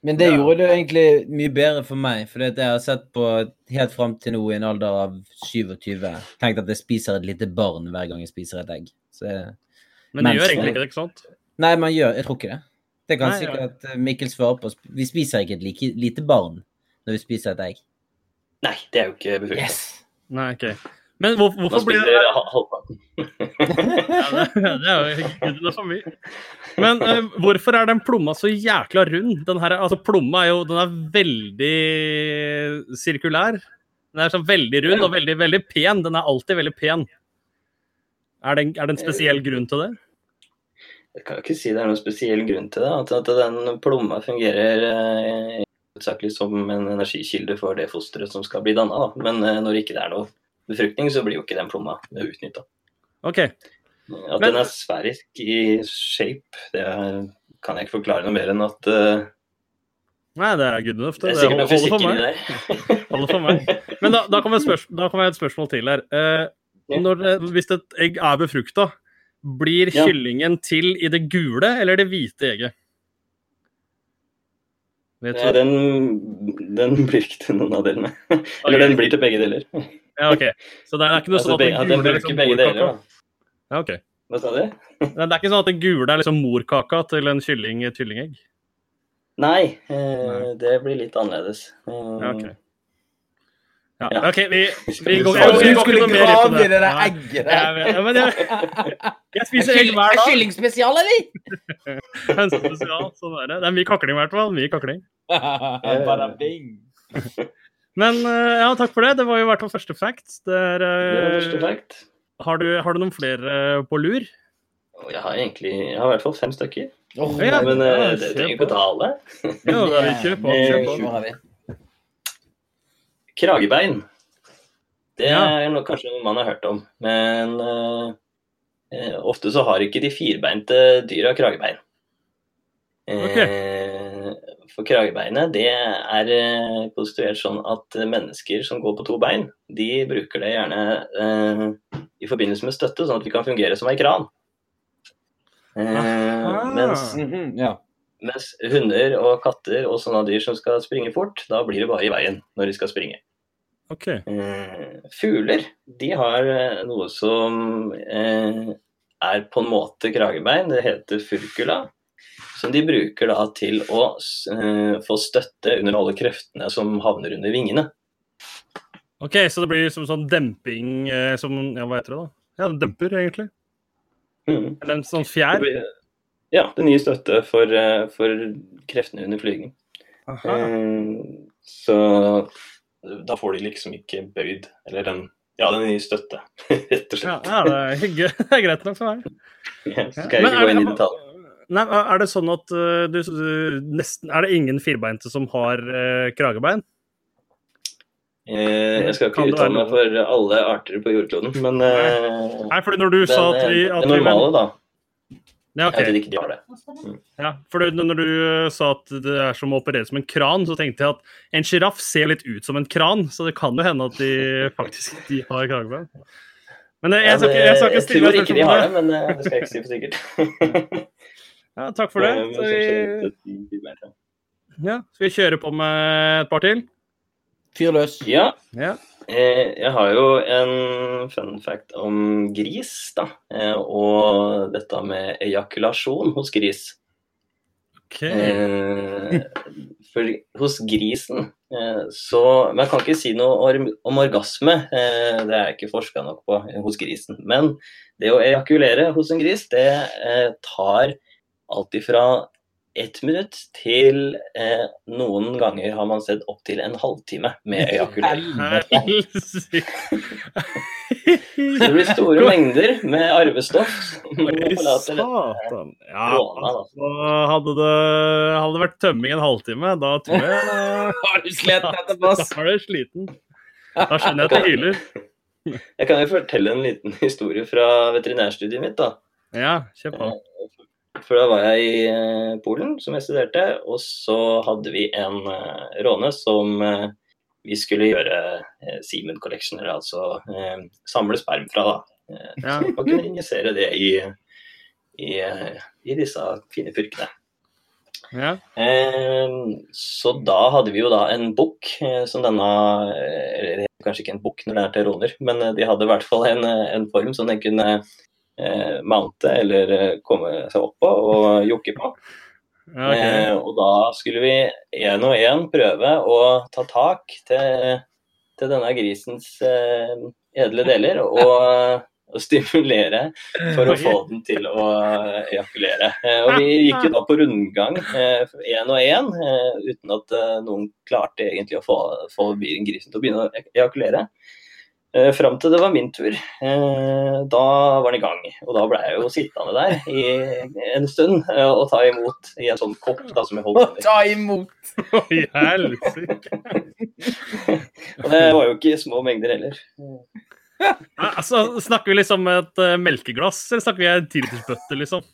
Men det gjorde det egentlig mye bedre for meg, for jeg har sett på helt fram til nå i en alder av 27 tenkt at jeg spiser et lite barn hver gang jeg spiser et egg. Så Men det gjør egentlig ikke det, ikke sant? Nei, man gjør Jeg tror ikke det. Det kan Nei, ja. sikkert eh, Mikkel svare på. Vi spiser ikke et like, lite barn når vi spiser et egg. Nei, det er jo ikke befrukta. Nei, OK. Men hvor, hvorfor blir det ha- halvparten. ja, det, det er jo for mye. Men uh, hvorfor er den plomma så jækla rund? Den her, altså Plomma er jo den er veldig sirkulær. Den er sånn veldig rund og veldig, veldig pen. Den er alltid veldig pen. Er det, en, er det en spesiell grunn til det? Jeg kan jo ikke si det er noen spesiell grunn til det. At, den plomma fungerer eh, som en energikilde for det fosteret som skal bli danna. Men eh, når ikke det er noe befruktning, så blir jo ikke den plomma utnytta. OK. At Men- den er sfærisk i shape, det er, kan jeg ikke forklare noe mer enn at eh, Nei, det er good enough. det Det, er sikkert noe fysikk inni der. Holder for meg. Men da, da kommer et, spørs kom et spørsmål til her. Eh, når, hvis et egg er befrukta, blir Ja. kyllingen til i det gule eller det hvite egget? Vet Nei, du? den, den blir ikke til noen av delene. Eller den blir til begge deler. Ja, ok. Så det er ikke noe Altså, sånn at at den er bruker liksom begge deler, da. Ja, ok. Hva sa du? Det er ikke sånn at den gule er liksom morkaka til en kylling i et kyllingegg? Nei, eh, det blir litt annerledes. Um, Ja, ok. Ja. OK, vi, vi går, ikke noe mer inn på i det der egget der? ja, men jeg, jeg spiser egg hver dag. Kyllingspesial, eller? Hønsespesial, sånn er det. Det er mye kakling i hvert fall. Mye kakling. Bare bing. Men eh, ja, takk for det. Det var jo i hvert fall første fact. Det er, Det var eh, første fact. har, du, har du noen flere eh, på lur? Jeg har egentlig jeg har i hvert fall fem stykker. Oh, Ja, Men ja, det trenger ikke å ta alle. Ja, da, vi kjører på. Kjører på. Kragebein. Det er noe, kanskje noe man har hørt om. Men eh, eh, ofte så har ikke de firbeinte dyra kragebein. Eh, For kragebeinet det er eh, konstruert sånn at mennesker som går på to bein, de bruker det gjerne eh, i forbindelse med støtte, sånn at vi kan fungere som ei kran. Eh, mens Mhm, Ja. mens hunder og katter og sånne dyr som skal springe fort, da blir det bare i veien når de skal springe. OK. Eh, fugler de har eh, noe som eh, er på en måte kragebein. Det heter furcula. Som de bruker da til å eh, få støtte under alle kreftene som havner under vingene. Ok, Så det blir som sånn demping som Ja, hva heter det, da? Ja, det demper, egentlig. Mm. Eller en sånn Det fjær. blir- Ja, det nye støtte for, for kreftene under flyging. Så da får de liksom ikke bøyd Eller den Ja, den gir støtte, rett og slett. ja det, er, det er greit nok for meg. Ja, skal jeg ikke gå inn i detalj. Nei, Er det sånn at eh, du, du nesten Er det ingen firbeinte som har eh, kragebein? Eh, jeg skal ikke uttale meg for alle arter på jordkloden, men eh, Nei, fordi når du sa at vi at det vi- normale, da. Ja, Jeg ikke de har det. Ja, for når du eh, sa at det er som å operere som en kran, så tenkte jeg at en sjiraff ser litt ut som en kran, så det kan jo hende at de faktisk de har kragebein. Men eh, jeg skal jeg skal ikke stille tror deg ikke de har det, men eh, det skal jeg ikke si for sikkert. Ja, takk for det. Så så vi. Ja, Skal vi kjøre på med et par til? Fyr løs. Ja, Ja. Eh, jeg har jo en fun fact om gris, da. Eh, og dette med ejakulasjon hos gris. OK. Eh, for hos grisen så Men jeg kan ikke si noe om orgasme, det er jeg ikke forska nok på hos grisen. Men det å ejakulere hos en gris, det tar alt ifra ett minutt til eh, noen ganger har man sett opptil en halvtime med ejakulering. Så det blir store mengder med arvestoff. Satan. Ja, altså, hadde det hadde det vært tømming en halvtime, da tror jeg Har du etterpå? Da er du sliten. Da skjønner jeg at du hyler. Jeg kan jo fortelle en liten historie fra veterinærstudiet mitt. da. Ja, kjør på. For da var jeg i eh, Polen, som jeg studerte, og så hadde vi en eh, råne som eh, vi skulle gjøre Simen Semen Collection, altså samle sperm fra, da. Ja. Og kunne injisere det i, i, i disse fine purkene. Ja. Så da hadde vi jo da en bukk som denne Eller kanskje ikke en bukk når det er til råner, men de hadde i hvert fall en, en form som den kunne eh, mounte eller eh, komme seg opp på og jokke på. Okay. Eh, og da skulle vi én og én prøve å ta tak til, til denne grisens eh, edle deler og, og stimulere for å få den til å ejakulere. Eh, og vi gikk jo da på rundgang én og én, eh, uten at eh, noen klarte egentlig å få, få grisen til å begynne å ejakulere. Eh, Fram til det var min tur. Eh, da var den i gang. Og da ble jeg jo sittende der i en stund eh, og ta imot i en sånn kopp da, som jeg holdt under. ta imot! Oi, helsike. Og det var jo ikke små mengder heller. Altså, snakker vi liksom et eh, melkeglass, eller snakker vi en tilitersbøtte, liksom?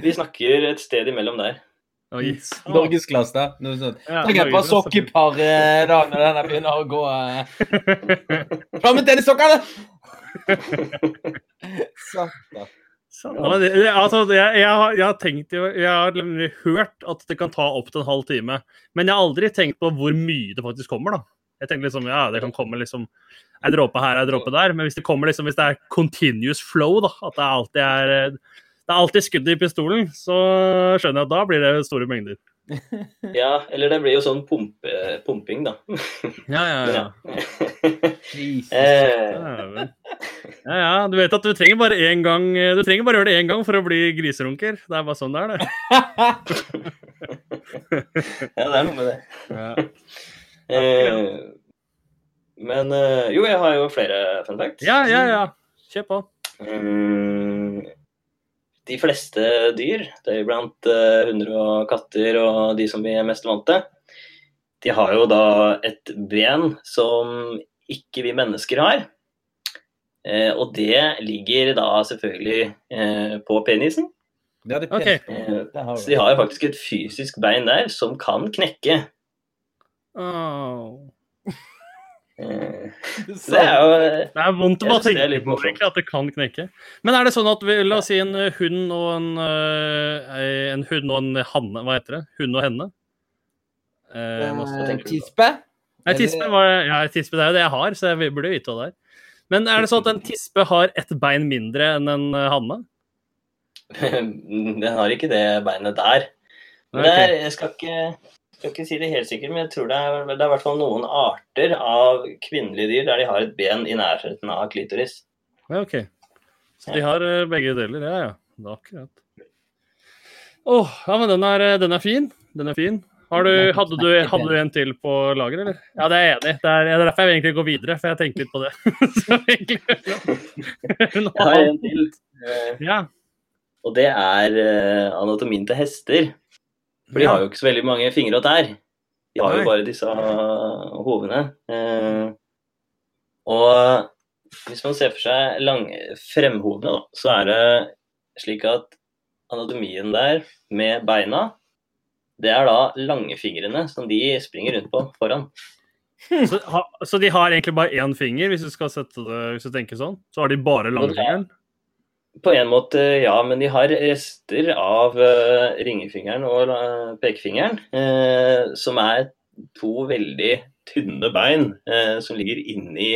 Vi snakker et sted imellom der. Satan. Da. Noe sånt. Ja, Tenk et par sokkepar eh, da når denne begynner å gå eh. Fram med tennissokkene! Satan. Ja, men det, det- altså, jeg, jeg, har, jeg har tenkt Jeg har hørt at det kan ta opp til en halv time. Men jeg har aldri tenkt på hvor mye det faktisk kommer, da. Jeg tenker liksom, ja, det kan komme liksom en dråpe her, en dråpe der. Men hvis det kommer liksom, hvis det er continuous flow, da, at det alltid er eh, det er alltid skudd i pistolen, så skjønner jeg at da blir det store mengder. Ja, eller det blir jo sånn pumpe, pumping, da. Ja, ja, ja. Jesus. Eh, Ja, ja. Du vet at du trenger bare én gang Du trenger bare gjøre det én gang for å bli griserunker. Det er bare sånn det er, det. ja, det er noe med det. Ja. Eh, men eh, jo, jeg har jo flere fun facts. ja, ja. ja. Kjør på. Mm, de fleste dyr, deriblant uh, hunder og katter og de som vi er mest vant til, de har jo da et ben som ikke vi mennesker har. Eh, og det ligger da selvfølgelig eh, på penisen. Ja, Det okay. OK. Eh, så de har jo faktisk et fysisk bein der som kan knekke. Åh. Eh, det er jo eh, Det er vondt å bare tenke på egentlig, at det kan knekke. Men er det sånn at vi, la oss si en eh, hund og en, en hund og en hanne, hva heter det? Hund og henne? Eh? Tispe? Nei, tispe, var, ja, tispe det er jo det jeg har, så jeg burde vite hva det er. Men er det sånn at en tispe har ett bein mindre enn en hanne? Den har ikke det beinet der. Men okay. det er, jeg skal ikke, skal ikke si det helt sikkert, men jeg tror det er, det er hvert fall noen arter av kvinnelige dyr der de har et ben i nærheten av klitoris. Ja, OK. Så de har eh, begge deler. Ja, ja. Det er akkurat. Åh, ja, men den er, den er fin. Den er fin. Har du, hadde, du, hadde du en til på lager, eller? Ja, det er jeg enig i. Det er det er derfor jeg egentlig går videre, for jeg tenker litt på det. Så egentlig Jeg har en til, Ja. og det er eh, anatomien til hester. For de har jo ikke så veldig mange fingre og tær. De har jo bare disse uh, hovene. Eh, og hvis man ser for seg lang, fremhodene, så er det slik at anatomien der med beina, det er da langfingrene som de springer rundt på foran. Så, så de har egentlig bare én finger, hvis du skal sette det, hvis du tenker sånn? Så har de bare langfingeren? På en måte ja, men de har rester av uh, ringefingeren og uh, pekefingeren, uh, som er to veldig tynne bein som ligger inni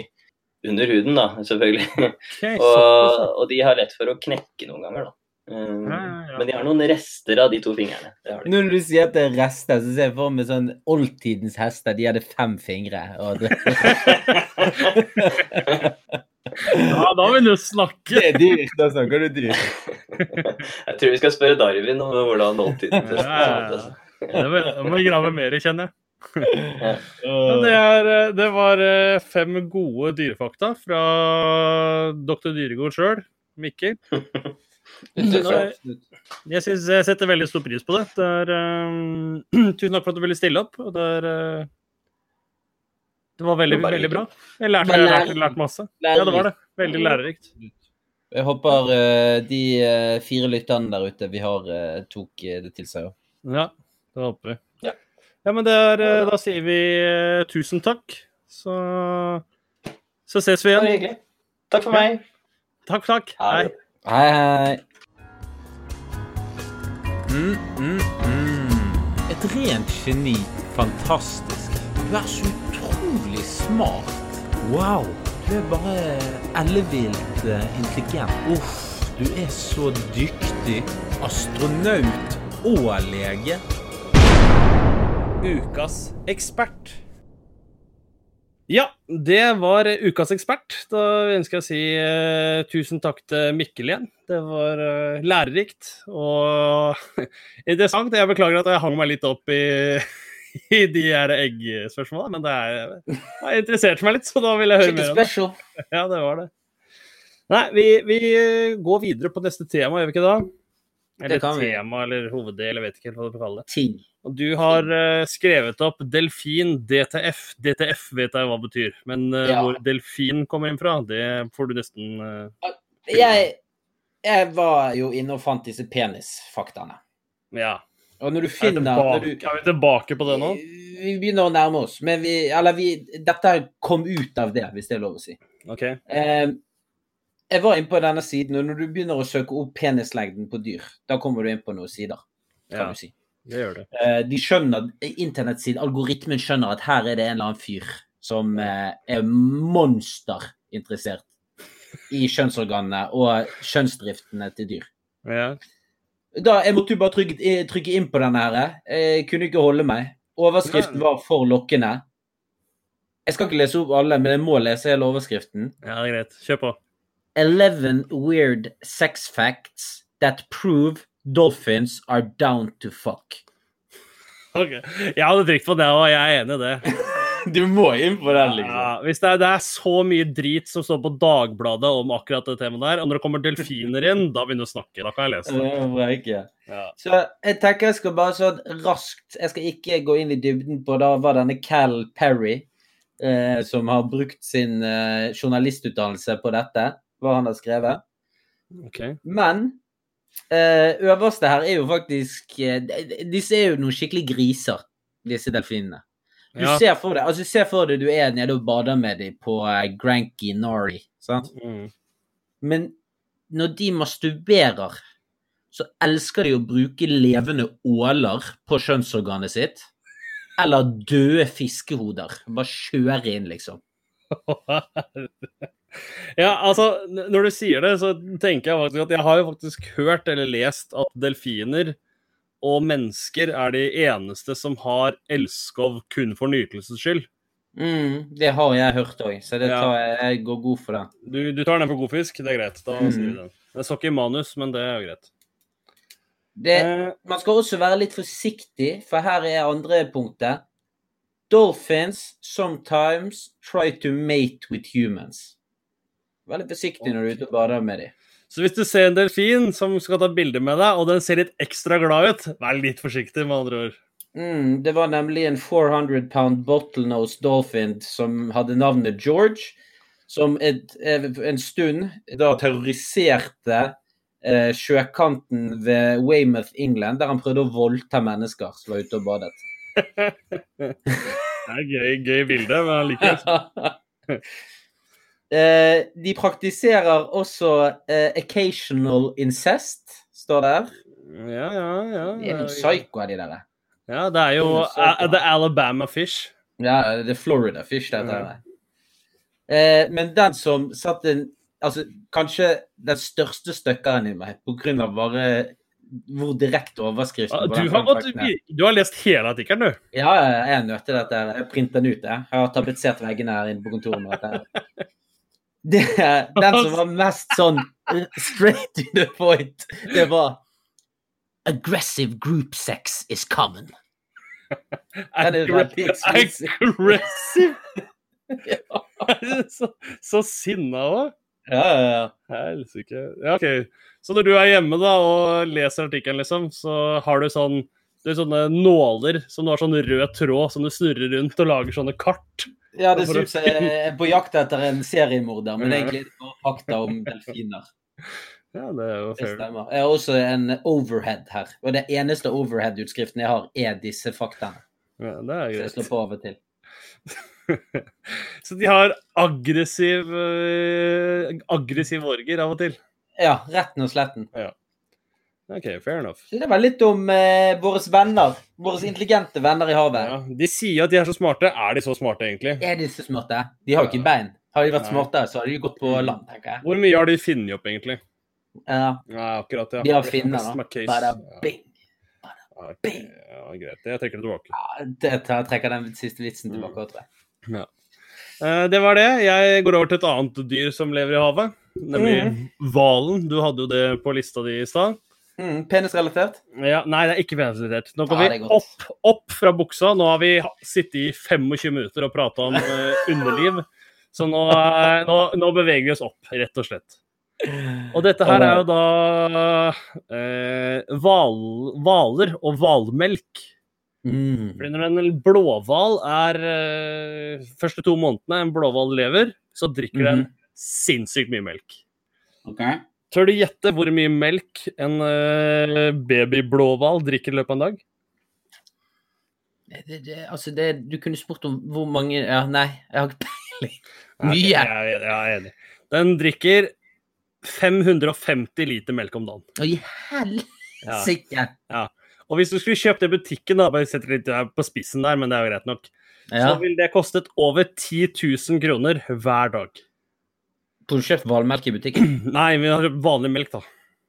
under huden, da, selvfølgelig. Okay, og, og, de har lett for å knekke noen ganger, da. Um, Ja, ja, ja. Men de har noen rester av de to fingrene. Det har de. Når du sier at det er rester, så ser jeg for meg sånn oldtidens hester. De hadde fem fingre. Og det, Ja, da vil du snakke. det er dyrt. Da snakker du dyrt. Jeg tror vi skal spørre Darwin om hvordan oldtiden Ja, tiden. ja. Må vi grave mer kjenner jeg. Det, er, eh, det var eh, fem gode dyrefakta fra doktor Dyregård sjøl, Mikkel. Jeg, synes, jeg setter veldig stor pris på det. det er, eh, tusen takk for at du ville stille opp. og Det, er, eh, det var veldig, Det var veldig bra. Jeg lærte, jeg lærte, lærte masse. Ja, det var det. Veldig lærerikt. jeg håper eh, de eh, fire lytterne der ute vi har, eh, tok det til seg òg. Ja, det håper vi. Ja. Ja, men det er, da sier vi tusen takk. Så, så ses vi Det var igjen. hyggelig. Takk for meg. Takk, takk. Hei. Hei, hei. Mm, mm, mm. Et rent geni. Fantastisk. Er så utrolig smart. Wow. Du er bare ellevilt eh, intelligent. Uff, du er så dyktig. Astronaut og lege. Ukas ekspert. Ja, det var ukas ekspert. Da ønsker jeg å si eh, tusen takk til Mikkel igjen. Det var eh, lærerikt og interessant. Jeg beklager at jeg hang meg litt opp i, i de her eggspørsmåla, men det er, jeg interesserte meg litt, så da vil jeg høre mer om det. Ja, det var det. Nei, vi, vi går videre på neste tema, gjør vi ikke da? Eller tema, eller hoveddel, jeg vet ikke helt hva du får kalle det. Ting. Og du har uh, skrevet opp delfin DTF. DTF vet jeg hva det betyr, men uh, Ja. hvor delfin kommer inn fra, det får du nesten uh, Jeg, jeg var jo inne og fant disse penisfaktaene. Ja. Og når du Er vi, tilbake, er vi tilbake på det nå? Vi begynner å nærme oss. Men vi, eller vi, dette kom ut av det, hvis det er lov å si. OK. Eh, jeg var inne på denne siden, og når du begynner å søke opp penislengden på dyr, da kommer du inn på noen sider, kan Ja, du si. det gjør det. Eh, de skjønner, internettsiden, algoritmen skjønner at her er det en eller annen fyr som eh, er monsterinteressert i kjønnsorganene og kjønnsdriftene til dyr. Ja. Da, jeg måtte jo bare trykke, eh, trykke inn på den her. Jeg kunne ikke holde meg. Overskriften var for lokkende. Jeg skal ikke lese opp alle, men jeg må lese hele overskriften. ja, det er greit. Kjør på. 11 weird sex facts that prove dolphins are down to fuck. Ok. Jeg hadde trykt på det, og jeg er enig i det. Du må inn på den, liksom. Ja, hvis det er, det er så mye drit som står på Dagbladet om akkurat det temaet der, og når det kommer delfiner inn, da begynner du å snakke. Da kan jeg lese det. Ja. Så jeg tenker jeg skal bare sånn raskt Jeg skal ikke gå inn i dybden på Da var denne Cal Perry eh, som har brukt sin eh, journalistutdannelse på dette, hva han har skrevet. Okay. Men eh, øverste her er jo faktisk eh, Disse er jo noen skikkelig griser, disse delfinene. Du Ja. ser for deg altså ser for deg du er nede og bader med dem på uh, Granky Nori. Sant? Mm. Men når de masturberer, så elsker de å bruke levende åler på kjønnsorganet sitt. Eller døde fiskehoder. Bare kjøre inn, liksom. Ja, altså, når du sier det, så tenker jeg faktisk at jeg har jo faktisk hørt eller lest at delfiner og mennesker er de eneste som har elskov kun for nytelsens skyld. Mm, det har jeg hørt òg, så det tar jeg, jeg går god for det. Du, du tar den for god fisk, det er greit. Da Mm. sier vi den. Det står ikke i manus, men det er jo greit. det. Eh, Man skal også være litt forsiktig, for her er andre punktet. Dolphins sometimes try to mate with humans. Veldig forsiktig når du er ute og bader med dem. Så hvis du ser en delfin som skal ta bilde med deg, og den ser litt ekstra glad ut, vær litt forsiktig, med andre ord. Mm, det var nemlig en 400 pound bottlenose dolphin som hadde navnet George, som et, en stund da terroriserte eh, sjøkanten ved Weymouth, England, der han prøvde å voldta mennesker som var ute og badet. Det er gøy, gøy bilde, men allikevel. Eh, de praktiserer også eh, occasional incest, står det her. Ja, ja, ja. De er noen psyko er de der. Ja, det er jo Det A- The Alabama Fish. Ja, det er Florida Fish, dette Ja. her. Eh, men den som satt en Altså, kanskje den største støkkeren i meg, på grunn av bare hvor direkte overskriften Ah, Du har, gått, du har lest hele artikkelen, du. Ja, jeg er nødt til dette. Jeg printer den ut. Jeg, jeg har tapetsert veggene her inne på kontoret med dette. Det, den som var mest sånn straight to the point, det var Aggressive group sex is common. Er. Aggressive! så, så sinna òg. Ja, ja, ja. Helsike. Ja, OK. Så når du er hjemme da og leser artikkelen, liksom, så har du sånn du har sånne nåler som du har sånn rød tråd som du snurrer rundt og lager sånne kart. Ja, det ser ut som jeg er på jakt etter en seriemorder, men egentlig er det bare fakta om delfiner. Ja, det er jo Det fair. stemmer. Jeg har også en overhead her, og det eneste overhead-utskriften jeg har, er disse faktaene. Ja, det er greit. Så jeg slår på av og til. Så de har aggressiv eh, aggressiv orger av og til. Ja, retten og sletten. OK, fair enough. Det var litt om eh, våre venner. Våre intelligente venner i havet. Ja, de sier at de er så smarte. Er de så smarte, egentlig? Er de så smarte? De har jo ikke bein. Har de vært Nei. smarte, så hadde de gått på land, tenker jeg. Hvor mye har de funnet opp, egentlig? Ja, Ja, akkurat, ja. de har finner, da. Ja, bing. ja, greit. Jeg trekker det tilbake. Ja, det tar, jeg trekker den siste vitsen tilbake, tror jeg. Eh, Det var det. Jeg går over til et annet dyr som lever i havet. Nemlig hvalen. Du hadde jo det på lista di i stad. Mm, penisrelatert? Ja, nei, det er ikke penisrelatert. Nå går Ja, vi opp, opp fra buksa. Nå har vi sittet i 25 minutter og prata om uh, underliv. Så nå, eh, nå, nå beveger vi oss opp, rett og slett. Og dette her er jo da hvaler uh, og hvalmelk. Mm. Fordi når en blåhval er uh, første to månedene en blåhval lever, så drikker den sinnssykt mye melk. Ok. Tør du gjette hvor mye melk en uh, babyblåhval drikker i løpet av en dag? Det, det, altså, det, du kunne spurt om hvor mange Ja, nei, jeg har ikke peiling. Mye. Jeg, er enig. Den drikker 550 liter melk om dagen. Å, i helsike! Og hvis du skulle kjøpt det i butikken, da, bare setter litt på spissen der, men det er jo greit nok, Ja. så ville det kostet over 10 000 kroner hver dag. Får du kjøpt valmelk i butikken? Nei, vi har vanlig melk, da.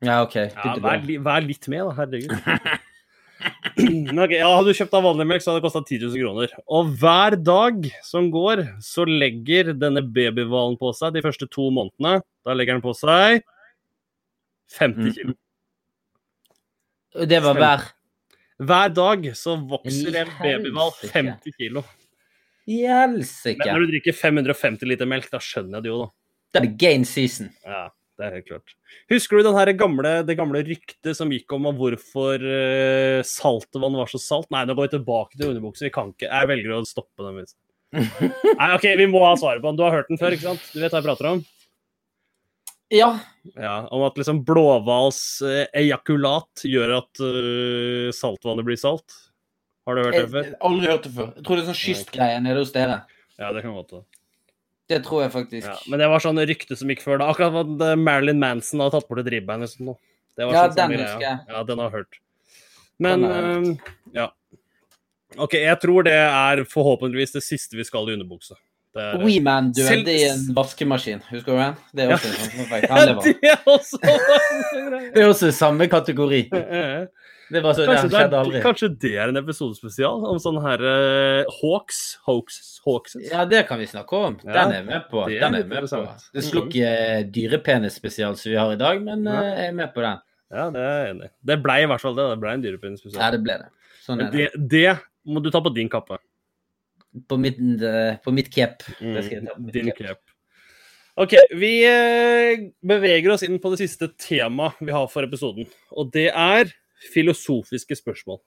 Ja, OK. Ja, vær, vær litt med, da. Herregud. okay, ja, Hadde du kjøpt av vanlig melk, så hadde det kosta 10 000 kroner. Og hver dag som går, så legger denne babyhvalen på seg de første to månedene. Da legger den på seg 50 Mm. kilo. Og Det var hver Hver dag så vokser en babyhval 50 kilo. Helsike. Men når du drikker 550 liter melk, da skjønner jeg det jo, da. Da er det gain season. Ja, det er helt klart. Husker du den gamle, det gamle ryktet som gikk om hvorfor uh, saltvann var så salt? Nei, nå går vi tilbake til underbukser. Vi kan ikke Jeg velger å stoppe den. Nei, OK, vi må ha svaret på den. Du har hørt den før, ikke sant? Du vet hva jeg prater om? Ja. Ja, Om at liksom blåhvals eh, ejakulat gjør at uh, saltvannet blir salt? Har du hørt det før? jeg aldri hørt det før. Jeg tror det er sånn kystgreie nede hos dere. Ja, det kan godt være. Det tror jeg faktisk. Ja, men det var sånn rykte som gikk før da. Akkurat at eh, Marilyn Manson hadde tatt bort et ribbein liksom, nå. Det var Ja, sånn den husker jeg. Ja, den har jeg hørt. Men eh, ja. OK, jeg tror det er forhåpentligvis det siste vi skal i underbukse. Er, Weeman døde Selv- i en vaskemaskin. Husker du den? Det er Ja. en sånn. Det er også. Det er også samme kategori. Det var så, Kanskje det, skjedde er, aldri. kanskje det er en episodespesial om sånne her uh, hawks, hoaxes, hoaxes. Ja, det kan vi snakke om. Ja, Den er jeg med på. det er Den er med på. Det slo ikke eh, dyrepenisspesial som vi har i dag, men eh, jeg er med på den. Ja, det er jeg enig i. Det blei i hvert fall det. Det blei en dyrepenisspesial. Ja, det ble det. Sånn Men er det. det, det må du ta på din kappe. På mitt, eh, på mitt cape. Det skal jeg ta på Mm, din cape. cap. OK, vi beveger oss inn på det siste temaet vi har for episoden. Og det er filosofiske spørsmål.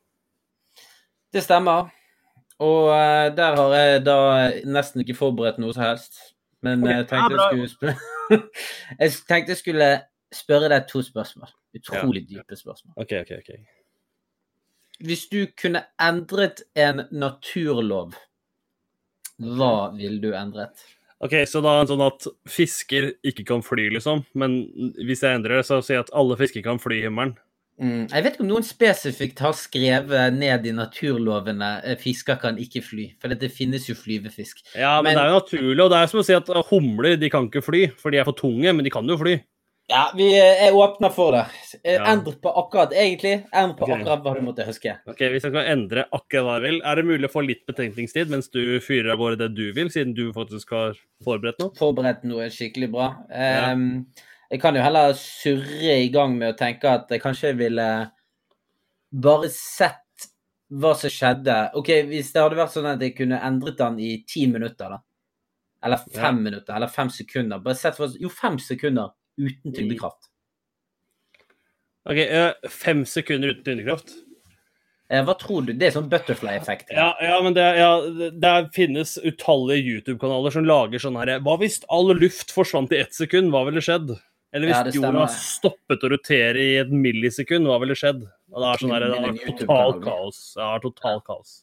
Det stemmer. Og uh, der har jeg da nesten ikke forberedt noe som helst. Men okay, jeg tenkte ja, jeg skulle Jeg tenkte jeg skulle spørre deg to spørsmål. Utrolig dype spørsmål. OK, OK. ok. Hvis du kunne endret en naturlov, hva ville du endret? OK, så da er det sånn at fisker ikke kan fly, liksom. Men hvis jeg endrer det, så sier jeg at alle fisker kan fly i himmelen. Mm. Jeg vet ikke om noen spesifikt har skrevet ned i naturlovene eh, fisker kan ikke fly, for det finnes jo flyvefisk. Ja, men, Men- det er jo naturlig. Og det er som å si at humler de kan ikke fly, for de er for tunge, men de kan jo fly. Ja, vi eh, er åpna for det. Eh, Ja. Endre på akkurat, egentlig. Endre på okay. akkurat hva du måtte huske. Ok, Hvis jeg kan endre akkurat hva jeg vil, er det mulig å få litt betenkningstid mens du fyrer av gårde det du vil, siden du faktisk har forberedt noe? Forberedt noe skikkelig bra. Ehm, Jeg kan jo heller surre i gang med å tenke at jeg kanskje ville bare sett hva som skjedde. OK, hvis det hadde vært sånn at jeg kunne endret den i ti minutter, da. Eller fem minutter, eller fem sekunder. Bare sett hva Jo, fem sekunder uten tyngdekraft. Ok, Fem sekunder uten tyngdekraft? Eh, Hva tror du? Det er sånn butterfly-effekt. Ja, ja, men det, ja, det finnes utallige YouTube-kanaler som lager sånn her Hva hvis all luft forsvant i ett sekund? Hva ville skjedd? Eller hvis Ja, det jorda stoppet å rotere i et millisekund, hva ville skjedd? Og det er sånn her, det er totalt kaos. Ja, totalt kaos.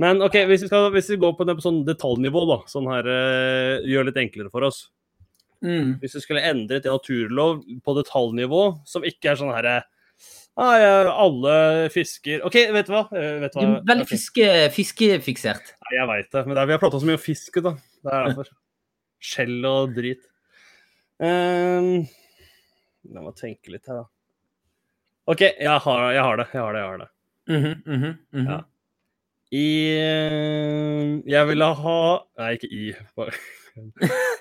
Men OK, hvis vi, skal, hvis vi går på det på sånn detaljnivå, da, sånn her eh, gjør litt enklere for oss Mm. Hvis du skulle endret en naturlov på detaljnivå, som ikke er sånn herre ah, ja, alle fisker OK, vet du hva? Eh, Vet du Du er veldig fiske, fiskefiksert. Ja, jeg veit det, men det er, vi har prata så mye om da. Det er derfor. Skjell og drit. Um, La meg tenke litt her, da. OK, jeg har, jeg har det. Jeg har det. Jeg har det. Mhm, mhm, mhm. Ja. I eh, Jeg ville ha Nei, ikke i.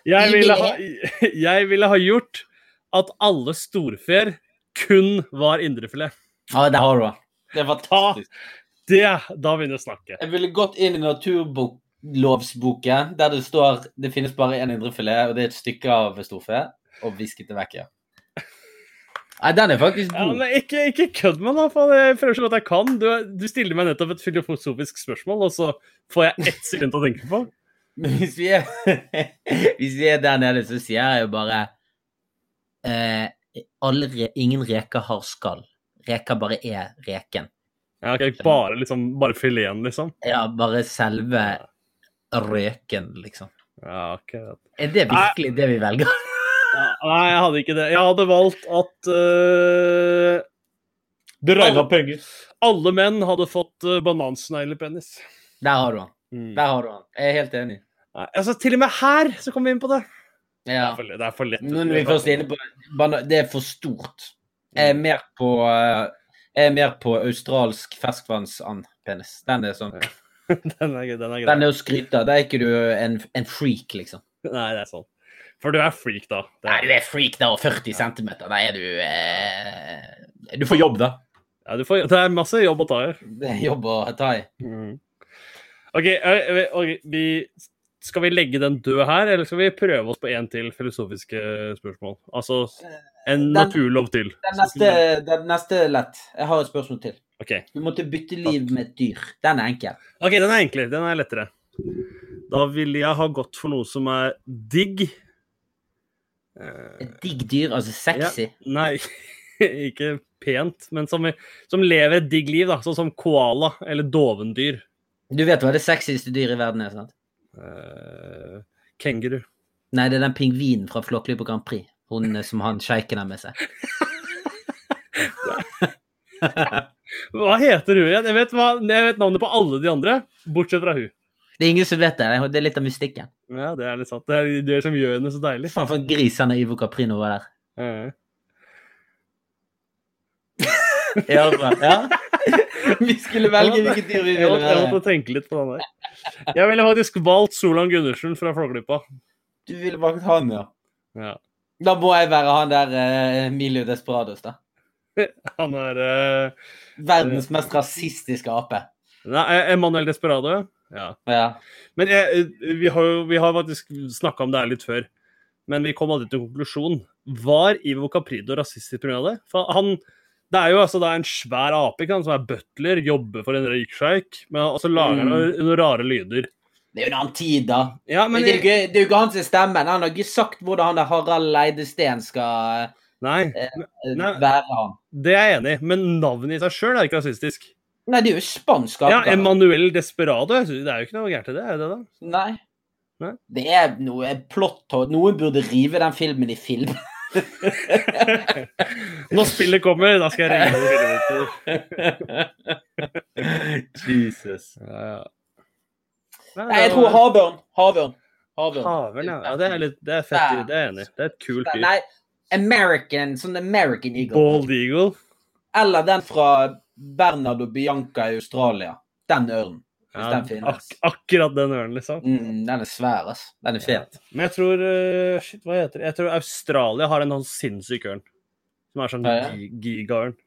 Jeg ville ha, jeg ville ha gjort at alle storfeer kun var indrefilet. Ja, det har du det. Er fantastisk. Det, da begynner vi å snakke. Jeg ville gått inn i naturlovsboken der det står det finnes bare én indrefilet, og det er et stykke av storfe, og visket det vekk, ja. Nei, den er faktisk Ja, god. men ikke, ikke kødd med meg, faen. Jeg prøver så godt jeg kan. Du, du stiller meg nettopp et filosofisk spørsmål, og så får jeg ett sekund å tenke på. Men hvis vi er, hvis vi er der nede, så sier jeg jo bare eh, re, Ingen reker har skall. Reker bare er reken. Ja, okay, bare, liksom, bare fileten, liksom. Ja, bare selve røken, liksom. Ja, akkurat. Er det virkelig det vi velger? Nei, jeg hadde ikke det. Jeg hadde valgt at uh, Det regner penger. alle menn hadde fått uh, banansneglepenis. Der har du han. Mm. Der har du han. Jeg er helt enig. Nei, altså, til og med her så kommer vi inn på det. Det Ja. er for, det er for lett. Nå når vi først er inne på Det er for stort. Jeg er mer på uh, Jeg er mer på australsk ferskvannsandpenis. Den er sånn den er, den er grei. Den er å skryte av. Da er ikke du en, en freak, liksom. Nei, det er sånn. For du er freak, da. Det Nei, er, du er freak da, og 40 cm. Da er du eh, Du får jobb, da. ja, du får, det er masse jobb å ta i. Det er jobb å ta i. OK, øh, ok, vi, skal vi legge den død her, eller skal vi prøve oss på en til filosofiske spørsmål? Altså en Den- naturlov til. Den neste, den neste er lett. Jeg har et spørsmål til. OK, Du måtte bytte liv med et dyr. Den er enkel. Ok, den er enklere. Den er lettere. Da ville jeg ha gått for noe som er digg. Et digg dyr, altså sexy. Nei, ikke pent, men som, som lever et digg liv, da. Sånn som koala eller dovendyr. Du vet hva det sexyeste dyret i verden er, sant? Uh, kenguru. Nei, det er den pingvinen fra Flåklypa Grand Prix. Hun som han sjeiken har med seg. Hva heter hun igjen? Jeg vet, hva, jeg vet navnet på alle de andre, bortsett fra hun. Det er ingen som vet det. Det er litt av mystikken. Ja, det er litt sant. Det er det som gjør henne så deilig. Faen for en gris han Ivo Caprino var der. Eh. Ja, bra. ja. Vi skulle velge hvilket dyr vi ville være. jeg måtte tenke litt på den der. Jeg ville faktisk valgt Solan Gundersen fra Flåklypa. Du ville valgt han, ja. Ja. Da må jeg være han der uh, Emilio Desperados, da. Han er uh, Verdens mest rasistiske ape. Nei, Emanuel Desperado, ja. Ja. Men jeg, vi har jo vi har faktisk snakka om det her litt før. Men vi kom aldri til konklusjon. Var Ivo Caprido rasistisk pga. det? For han, det er jo altså det er en svær ape ikke sant, som er butler, jobber for en rik sjeik, og så lager han noen, noen rare lyder. Det er jo en annen tid, da. Ja, men det, er ikke, det er jo ikke hans stemme. Han har ikke sagt hvordan han der Harald Leidesteen skal Nei, eh, Nei. være han. Det er jeg enig i. Men navnet i seg sjøl er ikke rasistisk. Nei, det er jo spansk Ja. Emanuel Desperado, det er jo ikke noe gærent i det, er det det? Nei. Nei. Det er noe plott Noen burde rive den filmen i film. Når spillet kommer, da skal jeg ringe Jesus. Ja, ja. Nei, jeg tror havørn. Havørn. Havørn. Havørn, ja. ja. Det er, litt, det er fett. Det er jeg enig i. Det er et kult dyr. Nei, American. Sånn American Eagle. Bald eagle. Eller den fra Bernard og Bianca i Australia. Den ørnen. Hvis Ja, den finnes. ak akkurat den ørnen, liksom. Mm, den er svær, ass. Den er fet. Men jeg tror uh, Shit, hva heter det? Jeg tror Australia har en sånn sinnssyk ørn. Som er sånn Ja, ja. gigaørn.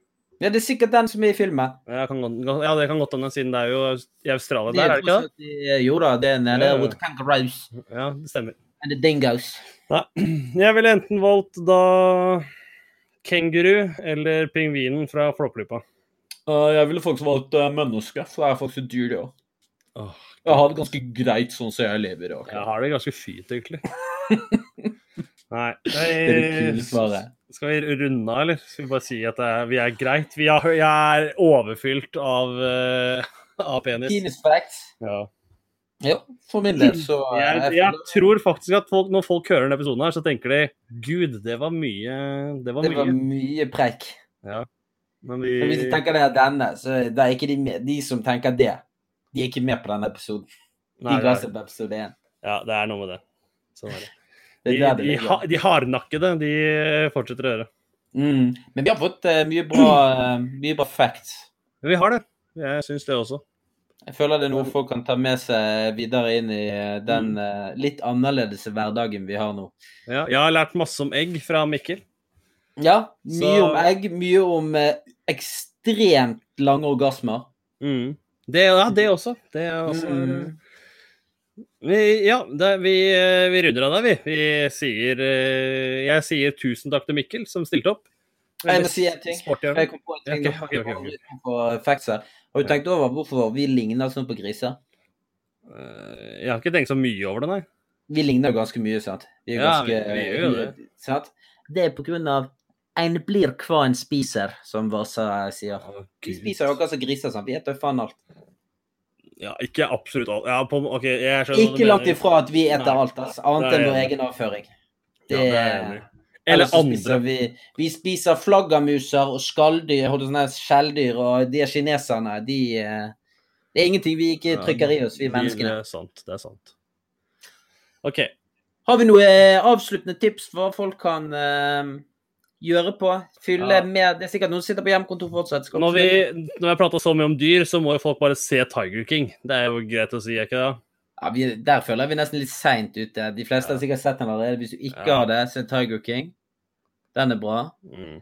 Ja, det er sikkert den som er i filmen. Ja, kan godt- ja, det kan godt hende, siden det er jo i Australia De der, er det ikke det? Jo da, det er nede Ja, ja. with kangaroos Ja, det stemmer. and the dingoes. Nei, jeg ville enten valgt da kenguru eller pingvinen fra Flåklypa. jeg ville faktisk valgt uh, menneske, for det er faktisk et dyr, det òg. Oh, Jeg har det ganske greit sånn som jeg lever. Jeg har det ganske fint, egentlig. Nei. Er Jeg, skal vi runde av, eller? Skal vi bare si at det er, vi er greit? Vi er, jeg er overfylt av, uh, av penis. Penis. Ja. Ja, for min del så eh, Jeg, jeg jeg tror faktisk at folk, når folk hører denne episoden, her, så tenker de Gud, det var mye. Det var Det var mye. preik. Ja. Men Men hvis de tenker det er denne, så det er ikke de. De som tenker det, de er ikke med på denne episoden. De Nei, ga seg på episode én. er, ja, det er noe med det. Sånn er det. Det De, er det de, de hardnakkede, de fortsetter å gjøre. Mm. Men vi har fått uh, mye bra, uh, mye bra facts. Vi har det. Jeg syns det også. Jeg føler det er noe folk kan ta med seg videre inn i eh, den eh, litt annerledes hverdagen vi har nå. Ja, jeg har lært masse om egg fra Mikkel. Ja, mye Så- om egg, mye om uh, ekstremt lange orgasmer. Mm. Det, ja, det også. Det er også Mm. vi, Ja, det, vi, vi runder av der, vi. Vi sier Jeg sier tusen takk til Mikkel, som stilte opp. Jeg må si en ting. Jeg kom på en ting okay, okay. ok, ok, ok. på facts her. Har du tenkt over hvorfor vi ligner sånn på griser? Eh, Jeg har ikke tenkt så mye over det, nei. Vi ligner jo ganske mye, sant? Vi er Ja, ganske, vi- vi gjør det. Sant? Det er på grunn av en blir hva en spiser, som Vasa sier. Vi spiser jo akkurat som griser, sant? Vi spiser faen alt. Ja, ikke absolutt alt. Ja, på, okay, Ikke langt ifra at vi eter alt, altså. Annet enn vår egen avføring. Ja, det er. Eller andre. vi, vi spiser flaggermuser og skalldyr skjelldyr, og de kineserne, de eh, Det er ingenting vi ikke trykker i oss, vi Det er sant. Det er sant. OK. Har vi noe eh, avsluttende tips for hva folk kan uh, gjøre på? Fylle Ja. med Det er sikkert noen som sitter på hjemmekontor fortsatt. Når, vi, når jeg prater så mye om dyr, så må jo folk bare se Tiger King. Det er jo greit å si, er ikke det? Ja, vi, der føler jeg vi er nesten litt seint ute. De fleste har sikkert sett den allerede. Hvis du ikke har det, se Tiger King. Den er bra. Mm.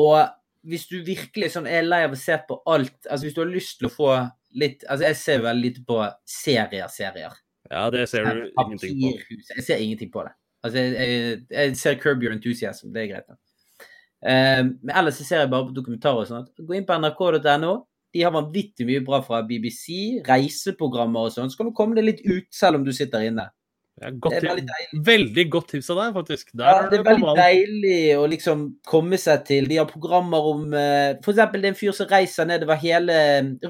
Og hvis du virkelig sånn er lei av å se på alt Altså hvis du har lyst til å få litt Altså jeg ser veldig lite på serier, serier. Ja, det ser du ingenting på. Jeg ser ingenting på det. Altså jeg, jeg, jeg ser Curb Your Enthusiasm, det er greit. Eh, men ellers så ser jeg bare på dokumentarer og sånn. Gå inn på nrk.no. De har vanvittig mye bra fra BBC, reiseprogrammer og sånn. Så kan du komme deg litt ut selv om du sitter inne. Ja, godt Det er veldig deilig. Veldig godt tips av deg, faktisk. Der Ja, det er veldig deilig å liksom komme seg til. De har programmer om F.eks. For eksempel det er en fyr som reiser nedover hele,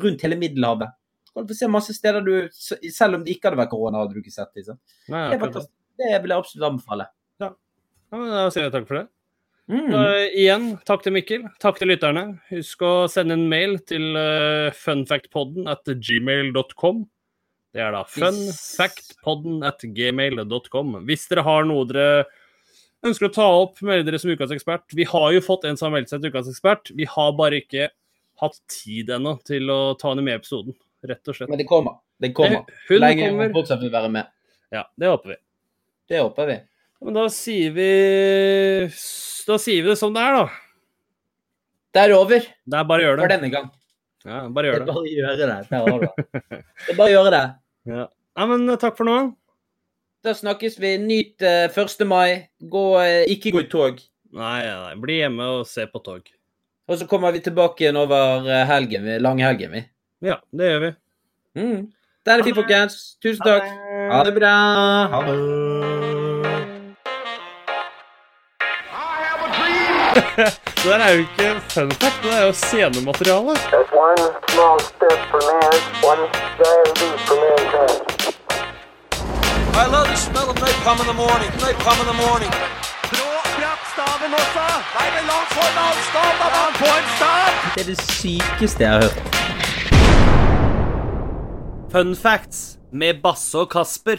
rundt hele Middelhavet. Du få se masse steder du Selv om det ikke hadde vært korona, hadde du ikke sett sant? Nei, Det det. Det vil jeg absolutt anbefale. Ja, men Da sier jeg takk for det. Mm. Uh, igjen, takk til Mikkel. Takk til lytterne. Husk å sende en mail til uh, funfactpodden at gmail.com. Det er da funfactpodden at gmail.com. Hvis dere har noe dere ønsker å ta opp, meld dere som ukas ekspert. Vi har jo fått en som har meldt seg til ukas ekspert. Vi har bare ikke hatt tid ennå til å ta henne med i episoden, rett og slett. Men det kommer. Det kommer. Hun Lenge kommer. fortsatt vil være med. Ja, det håper vi. Det håper vi. Men da sier vi Da sier vi det som det er, da. Det er over Det er bare å gjøre for det. denne gang. Ja, bare Det gjør er det. bare å gjøre det. Det. Det er bare å gjøre det. Ja. ja. men eh, takk for nå. Da snakkes vi. Nyt eh, 1. mai. Gå, eh, ikke gå i tog. Nei, nei. Bli hjemme og se på tog. Og så kommer vi tilbake igjen over eh, helgen. Langhelgen, vi. Ja, det gjør vi. Mm. Den er fint, folkens. Tusen takk. Ha det bra. Ha det. Det der er jo ikke fun fact, det er jo scenemateriale. That's one small step for man, one giant leap for mankind. I love the smell of napalm in the morning. Napalm in the morning. Brå brakk staven også. Nei, det er langt foran avstand. Da var han på en stav. Det er det sykeste jeg har hørt. Fun facts med Basse og Kasper.